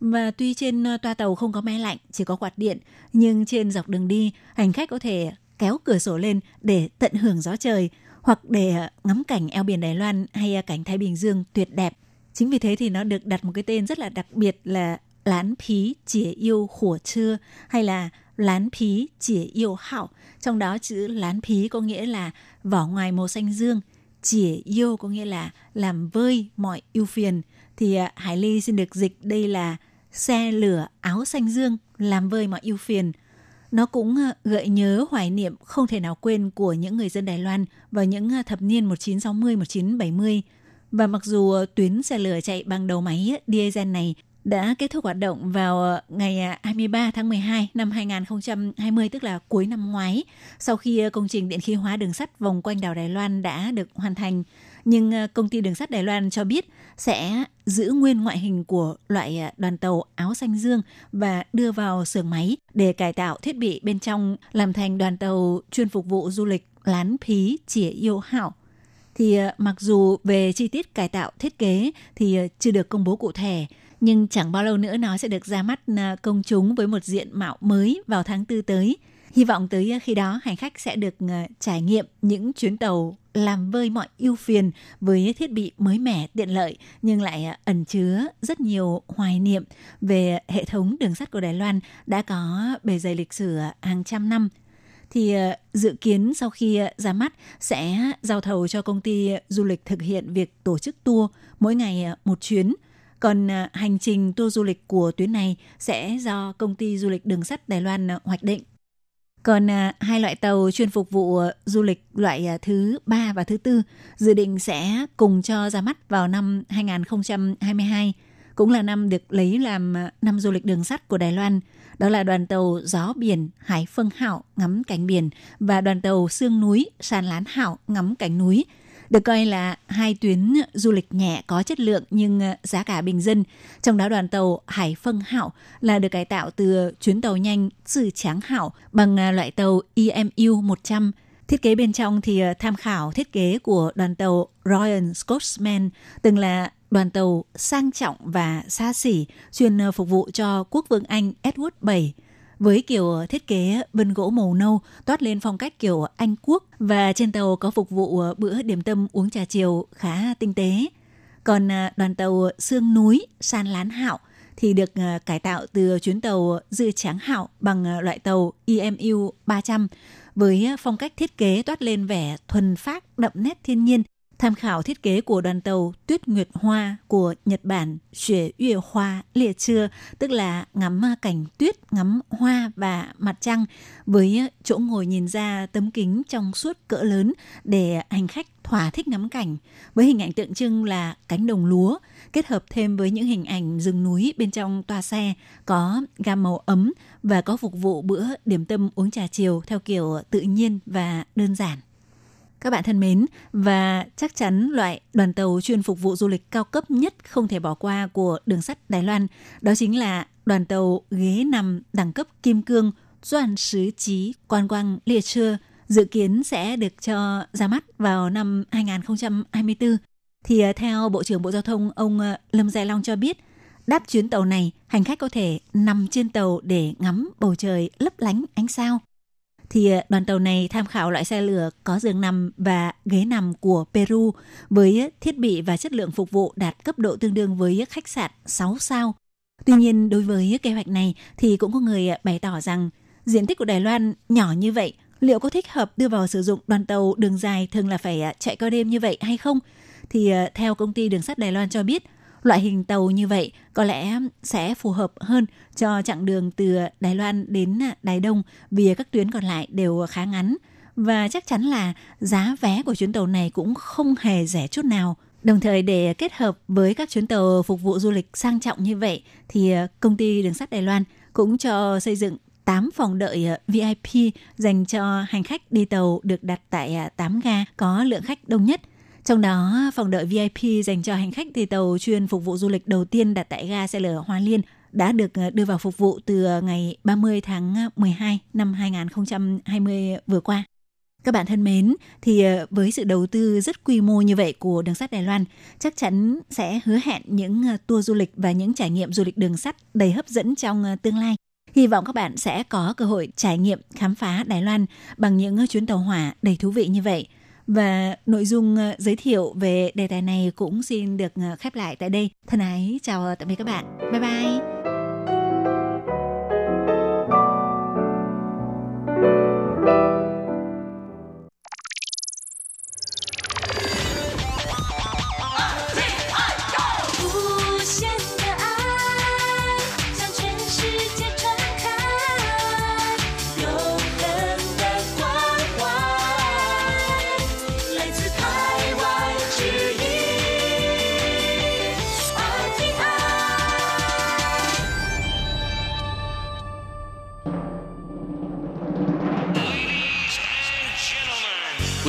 Và tuy trên à, toa tàu không có máy lạnh, chỉ có quạt điện, nhưng trên dọc đường đi, hành khách có thể kéo cửa sổ lên để tận hưởng gió trời hoặc để à, ngắm cảnh eo biển Đài Loan hay cảnh Thái Bình Dương tuyệt đẹp. Chính vì thế thì nó được đặt một cái tên rất là đặc biệt là lán phí chỉ yêu khủa chưa hay là lán phí chỉa yêu hảo trong đó chữ lán phí có nghĩa là vỏ ngoài màu xanh dương, chỉa yêu có nghĩa là làm vơi mọi ưu phiền. Thì à, Hải Ly xin được dịch đây là xe lửa áo xanh dương làm vơi mọi ưu phiền. Nó cũng à, gợi nhớ hoài niệm không thể nào quên của những người dân Đài Loan vào những à, thập niên 1960-1970. Và mặc dù tuyến xe lửa chạy bằng đầu máy diesel này đã kết thúc hoạt động vào ờ, ngày ờ, 23 tháng 12 năm 2020, tức là cuối năm ngoái, sau khi ờ, công trình điện khí hóa đường sắt vòng quanh đảo Đài Loan đã được hoàn thành. Nhưng công ty đường sắt Đài Loan cho biết sẽ giữ nguyên ngoại hình của loại đoàn tàu áo xanh dương và đưa vào xưởng máy để cải tạo thiết bị bên trong làm thành đoàn tàu chuyên phục vụ du lịch lán phí chỉa yêu hảo thì mặc dù về chi tiết cải tạo thiết kế thì chưa được công bố cụ thể nhưng chẳng bao lâu nữa nó sẽ được ra mắt à, công chúng với một diện mạo mới vào tháng tư tới. Hy vọng tới à, khi đó hành khách sẽ được à, trải nghiệm những chuyến tàu làm vơi mọi ưu phiền với thiết bị mới mẻ, tiện lợi, nhưng lại ẩn chứa rất nhiều hoài niệm về hệ thống đường sắt của Đài Loan đã có bề dày lịch sử hàng trăm năm thì dự kiến sau khi ra mắt sẽ giao thầu cho công ty du lịch thực hiện việc tổ chức tour mỗi ngày một chuyến còn à, hành trình tour du lịch của tuyến này sẽ do công ty du lịch đường sắt Đài Loan à, hoạch định. Còn à, hai loại tàu chuyên phục vụ du lịch loại thứ ba và thứ tư dự định sẽ cùng cho ra mắt vào năm 2022, cũng là năm được lấy làm năm du lịch đường sắt của Đài Loan. Đó là đoàn tàu Gió Biển Hải Phân Hảo ngắm cảnh biển và đoàn tàu Sương Núi Sàn Lán Hảo ngắm cảnh núi – được coi là hai tuyến du lịch nhẹ có chất lượng nhưng ờ, giá cả bình dân. Trong đó đoàn tàu Hải Phân Hảo là được cải tạo từ chuyến tàu nhanh Sử Tráng Hảo bằng ờ, loại tàu EMU 100. Thiết kế bên trong thì ờ, tham khảo thiết kế của đoàn tàu Royal Scotsman, từng là đoàn tàu sang trọng và xa xỉ, chuyên phục vụ cho quốc vương Anh Edward VII với kiểu thiết kế bân gỗ màu nâu, toát lên phong cách kiểu Anh Quốc và trên tàu có phục vụ bữa điểm tâm uống trà chiều khá tinh tế. Còn à, đoàn tàu Sương Núi, San Lán Hạo thì được à, cải tạo từ chuyến tàu Dư Tráng Hạo bằng à, loại tàu EMU 300 với phong cách thiết kế toát lên vẻ thuần phác, đậm nét thiên nhiên tham khảo thiết kế của đoàn tàu Tuyết Nguyệt Hoa của Nhật Bản Xuế Yue Hoa Lìa Trưa, tức là ngắm cảnh tuyết, ngắm hoa và mặt trăng với chỗ ngồi nhìn ra tấm kính trong suốt cỡ lớn để hành khách thỏa thích ngắm cảnh với hình ảnh tượng trưng là cánh đồng lúa kết hợp thêm với những hình ảnh rừng núi bên trong toa xe có gam màu ấm và có phục vụ bữa điểm tâm uống trà chiều theo kiểu tự nhiên và đơn giản. Các bạn thân mến, và chắc chắn loại đoàn tàu chuyên phục vụ du lịch cao cấp nhất không thể bỏ qua của đường sắt Đài Loan, đó chính là đoàn tàu ghế nằm đẳng cấp kim cương Doan Sứ Chí Quan Quang lìa Trưa dự kiến sẽ được cho ra mắt vào năm 2024. Thì à, theo Bộ trưởng Bộ Giao thông ông à, Lâm Gia Long cho biết, đáp chuyến tàu này, hành khách có thể nằm trên tàu để ngắm bầu trời lấp lánh ánh sao thì à, đoàn tàu này tham khảo loại xe lửa có giường nằm và ghế nằm của Peru với thiết bị và chất lượng phục vụ đạt cấp độ tương đương với khách sạn 6 sao. Tuy nhiên, đối với kế hoạch này thì cũng có người à, bày tỏ rằng diện tích của Đài Loan nhỏ như vậy, liệu có thích hợp đưa vào sử dụng đoàn tàu đường dài thường là phải à, chạy qua đêm như vậy hay không? Thì theo công ty đường sắt Đài Loan cho biết, Loại hình tàu như vậy có lẽ sẽ phù hợp hơn cho chặng đường từ Đài Loan đến Đài Đông, vì các tuyến còn lại đều khá ngắn. Và chắc chắn là giá vé của chuyến tàu này cũng không hề rẻ chút nào. Đồng thời, để kết hợp với các chuyến tàu phục vụ du lịch sang trọng như vậy, thì ờ, công ty đường sắt Đài Loan cũng cho xây dựng 8 phòng đợi ờ, VIP dành cho hành khách đi tàu được đặt tại ờ, 8 ga có lượng khách đông nhất trong đó, phòng đợi VIP dành cho hành khách thì tàu chuyên phục vụ du lịch đầu tiên đặt tại ga xe lửa Hoa Liên đã được ờ, đưa vào phục vụ từ ờ, ngày 30 tháng ờ, 12 năm 2020 vừa qua. Các bạn thân mến, thì với sự đầu tư rất quy mô như vậy của đường sắt Đài Loan, chắc chắn sẽ hứa hẹn những tour du lịch và những trải nghiệm du lịch đường sắt đầy hấp dẫn trong tương lai. Hy vọng các bạn sẽ có cơ hội trải nghiệm khám phá Đài Loan bằng những chuyến tàu hỏa đầy thú vị như vậy – và nội dung ờ, giới thiệu về đề tài này cũng xin được ờ, khép lại tại đây. Thân ái, chào tạm biệt các bạn. Bye bye.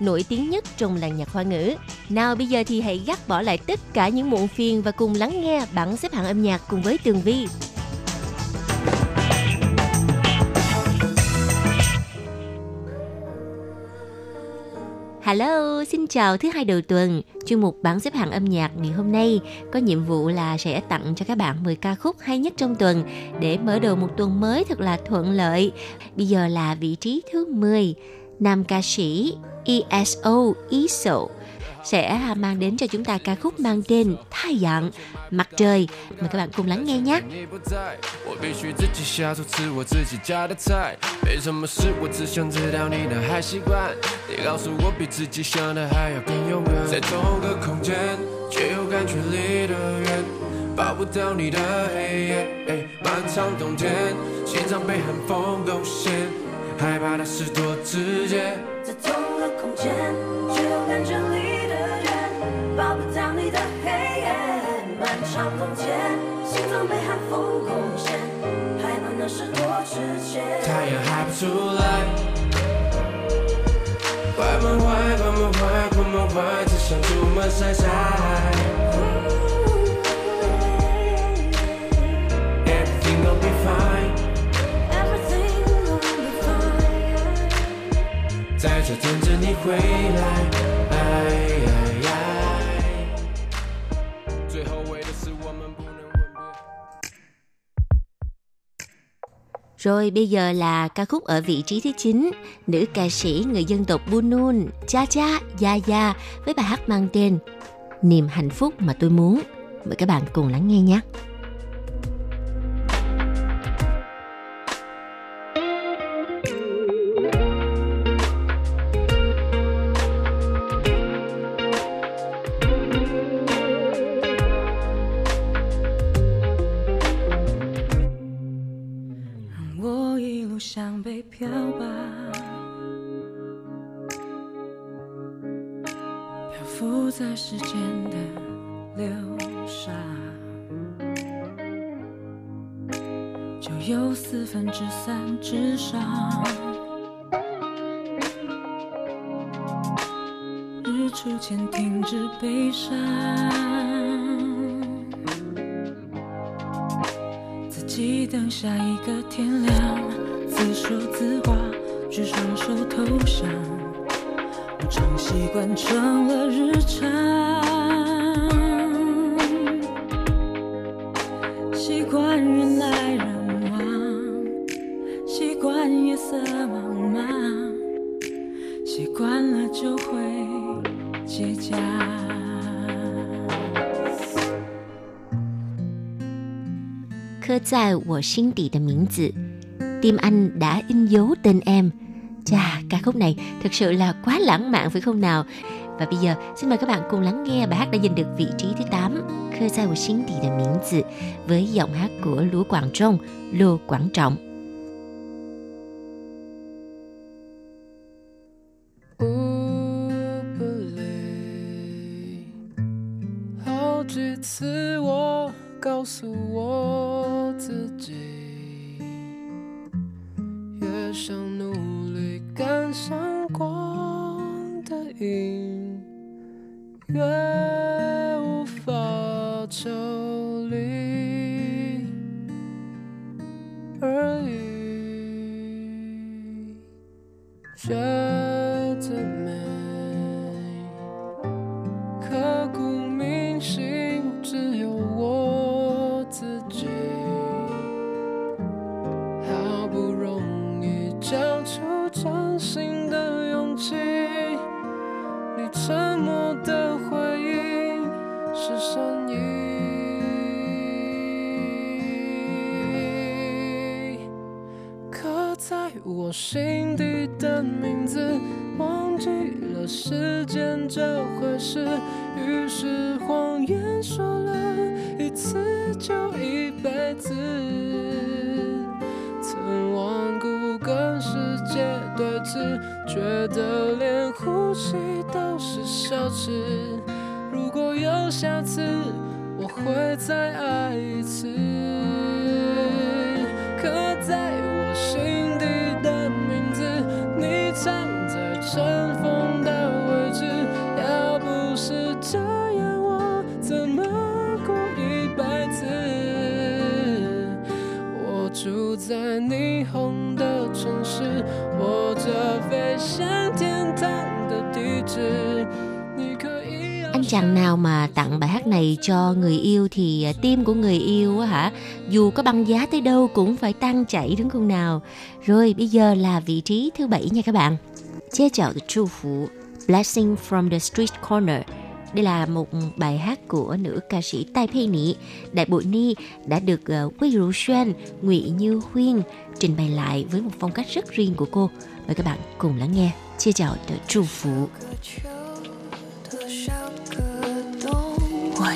nổi tiếng nhất trong làng nhạc hoa ngữ. Nào bây giờ thì hãy gác bỏ lại tất cả những muộn phiền và cùng lắng nghe bảng xếp hạng âm nhạc cùng với Tường Vi. Hello, xin chào thứ hai đầu tuần. Chuyên mục bảng xếp hạng âm nhạc ngày hôm nay có nhiệm vụ là sẽ tặng cho các bạn 10 ca khúc hay nhất trong tuần để mở đầu một tuần mới thật là thuận lợi. Bây giờ là vị trí thứ 10, nam ca sĩ ESO ESO sẽ mang đến cho chúng ta ca khúc mang tên Thái Dạng Mặt Trời. Mời các bạn cùng lắng nghe nhé. 你不在，我必须自己下厨吃我自己家的菜。没什么事，我只想知道你的还习惯。你告诉我比自己想的还要更勇敢，在同个空间却又感觉离得远，抱不到你的黑夜。哎漫长冬天，心脏被寒风攻陷， 害怕的是多直接。在同个空间，却又感觉离得远，抱不到你的黑夜。漫长冬天，心脏被寒风攻陷，害怕那是多直接。太阳还不出来，快门坏，快门坏，快门坏，只想出门晒晒。Everything gon' be fine，在这等着你回来。哎哎哎最后悔的是我们不能吻别。 Rồi bây giờ là ca khúc ở vị trí thứ 9, nữ ca sĩ người dân tộc Bunun, Cha Cha Ya Ya với bài hát mang tên Niềm hạnh phúc mà tôi muốn. Mời các bạn cùng lắng nghe nhé. 我一路向北漂吧，漂浮在时间的流沙，就有四分之三之上。日出前停止悲伤。自己等下一个天亮，自说自话，举双手投降，我常习惯成了日常，我心底的名字Tim anh đã in dấu tên em Chà, ca khúc này thực sự là quá lãng mạn phải không nào? Và bây giờ xin mời các bạn cùng lắng nghe bài hát đã giành được vị trí thứ 8 Khơi在我心底的名字với giọng hát của Lúa Quảng Trung, Lô Quảng Trọng. 我 chàng nào mà tặng bài hát này cho người yêu thì à, tim của người yêu á hả, dù có băng giá tới đâu cũng phải tan chảy đúng không nào? Rồi bây giờ là vị trí thứ bảy nha các bạn. Chia chào Chu Phụ, Blessing from the Street Corner. Đây là một bài hát của nữ ca sĩ Tai Pei Nị, Đại Bội Ni đã được Quy Rũ Xuân, Ngụy Như Huyên trình bày lại với một phong cách rất riêng của cô. Mời các bạn cùng lắng nghe. Chia chào tới chủ Phụ. 我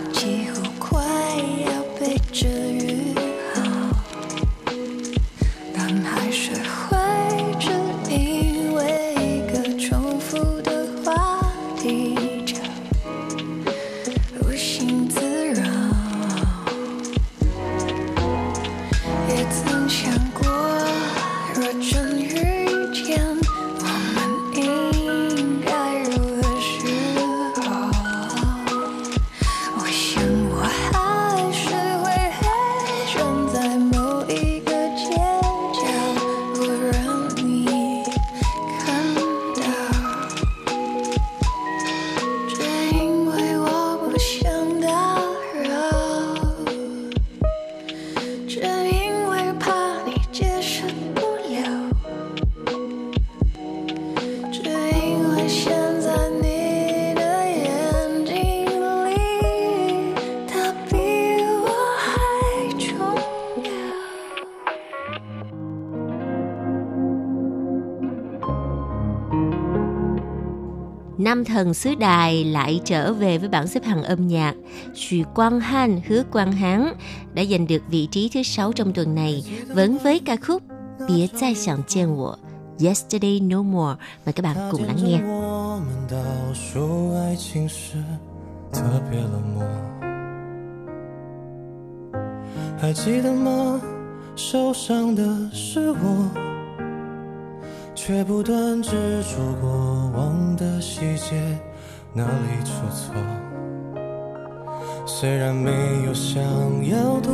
thần xứ Đài lại trở về với bảng xếp hạng âm nhạc. Xùy Quang Han, Hứa Quang Hán đã giành được vị trí thứ 6 trong tuần này, vẫn với ca khúc Bia Zai Xiang Jian Wo, Yesterday No More. Mời các bạn cùng lắng nghe. 我们倒数爱情时特别冷漠，还记得吗？受伤的是我， 却不断执着过往的细节，哪里出错？虽然没有想要躲，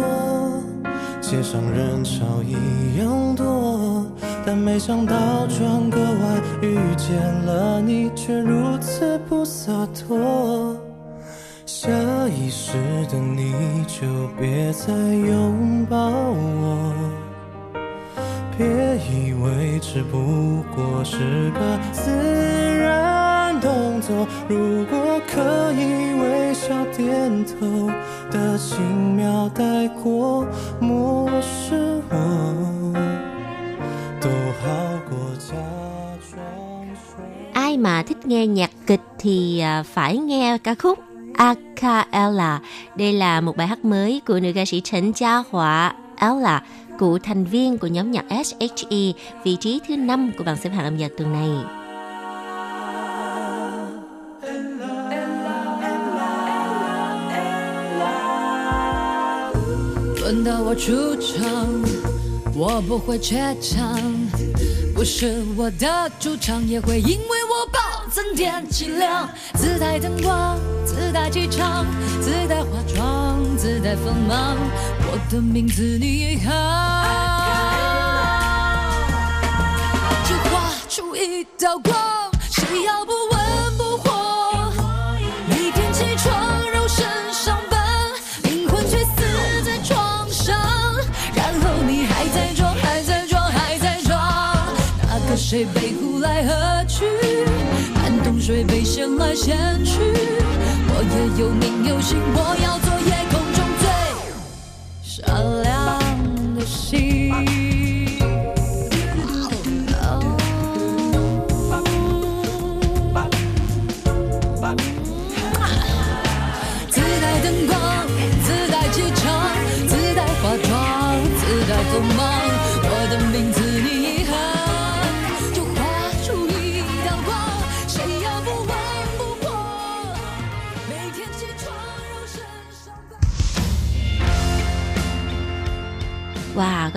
街上人潮一样多，但没想到转个弯遇见了你，却如此不洒脱。下意识的你就别再拥抱我，别以为只不过是个自然动作。如果可以微笑点头的轻描带过，漠视我，都好过假装说。 Ai mà thích nghe nhạc kịch thì à, phải nghe ca khúc Acapella. Đây là một bài hát mới của nữ ca sĩ Trần Gia Họa Ella, cựu thành viên của nhóm nhạc SHE, vị trí thứ 5 của bảng xếp hạng âm nhạc tuần này. 轮到我出场，我不会怯场，不是我的主场，也会因为我暴增点气量。自带灯光，自带气场，自带化妆， 自带锋芒，我的名字你一行，只画出一道光，谁要不温不火？每天起床肉身上班，灵魂却死在床上。然后你还在装，还在装，还在装。那个谁被呼来喝去，寒冬水被掀来掀去。我也有名有姓，我要亮的星。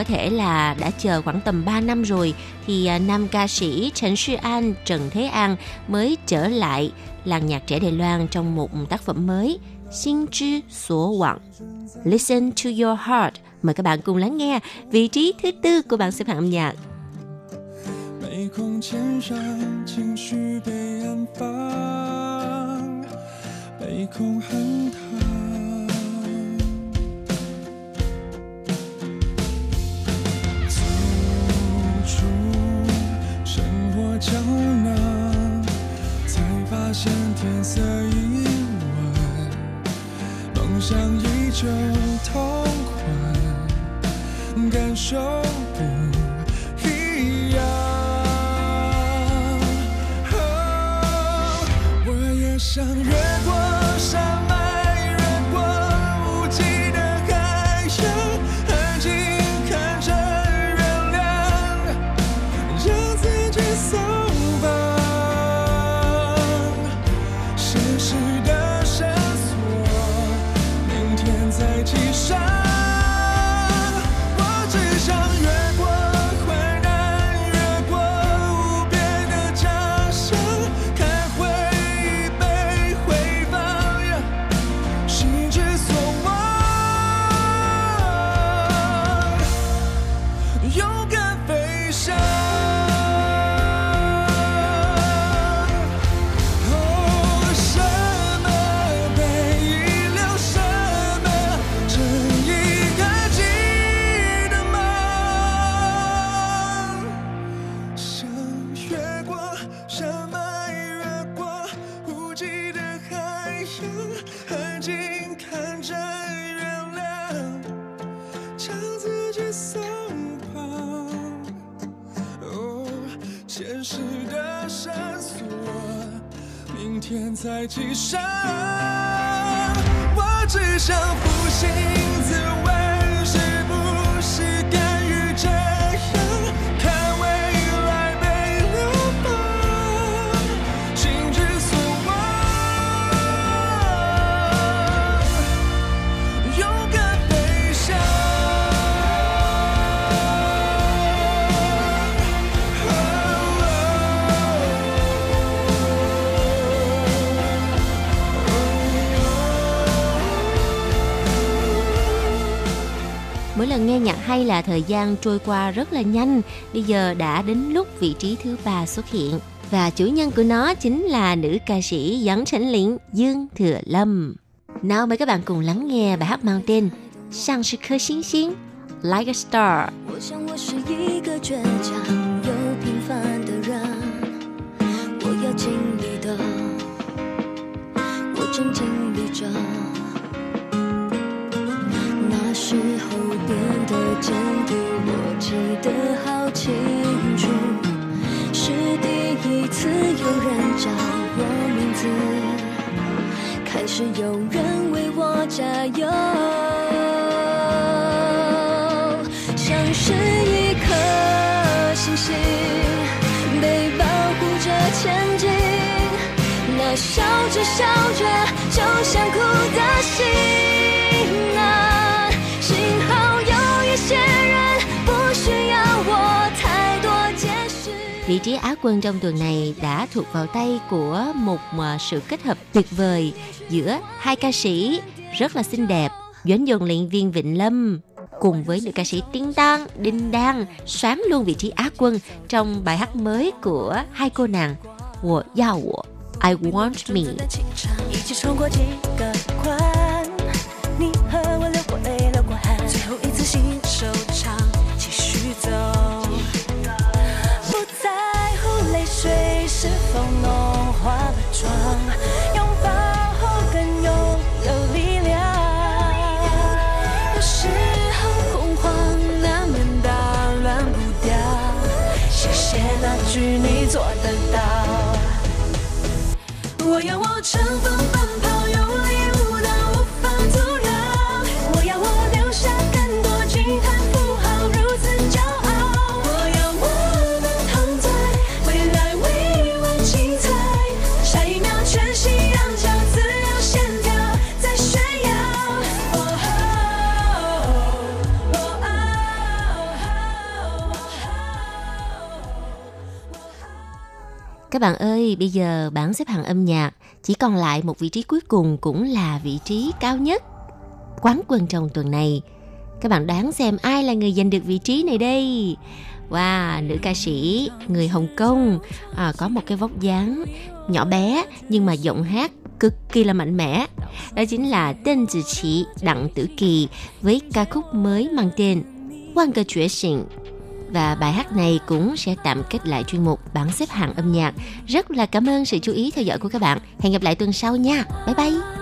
có thể là đã chờ khoảng tầm 3 năm rồi thì à, nam ca sĩ Trần Sư An, Trần Thế An mới trở lại làng nhạc trẻ Đài Loan trong một tác phẩm mới Xin Chi Số Vọng. Listen to your heart. Mời các bạn cùng lắng nghe vị trí thứ tư của bảng xếp hạng âm nhạc. 没空肩上情绪被安放，没空喊他。 胶囊，才发现天色已晚，梦想依旧痛快，感受不一样。哦我也想越过 hay là thời gian trôi qua rất là nhanh. Bây giờ đã đến lúc vị trí thứ ba xuất hiện. Và chủ nhân của nó chính là nữ ca sĩ Giáng Trấn Lĩnh Dương Thừa Lâm. Nào mời các bạn cùng lắng nghe bài hát mang tên Sang sư khơ星星 Like a Star. 我想我是一个倔强又平凡的人，我要尽力的，我正经历着。 那时候变得坚定，我记得好清楚，是第一次有人叫我名字，开始有人为我加油。像是一颗星星，被保护着前进。那笑着笑着就想哭的心 trí Á quân trong tuần này đã thuộc vào tay của một à, sự kết hợp tuyệt vời giữa hai ca sĩ rất là xinh đẹp, Doãn Dồn luyện viên Vịnh Lâm cùng với nữ ca sĩ Tiến Đan, Đinh Đan xoán luôn vị trí Á quân trong bài hát mới của hai cô nàng. Wo Yao Wo, I Want Me. Các bạn ơi, bây giờ bảng xếp hạng âm nhạc chỉ còn lại một vị trí cuối cùng cũng là vị trí cao nhất. Quán quân trong tuần này. Các bạn đoán xem ai là người giành được vị trí này đây? Wow, nữ ca sĩ người Hồng Kông à, có một cái vóc dáng nhỏ bé nhưng mà giọng hát cực kỳ là mạnh mẽ. Đó chính là Tên Tử Chỉ Đặng Tử Kỳ với ca khúc mới mang tên Quan cơ chuyển sinh và bài hát này cũng sẽ tạm kết lại chuyên mục bảng xếp hạng âm nhạc. Rất là cảm ơn sự chú ý theo dõi của các bạn. Hẹn gặp lại tuần sau nha. Bye bye.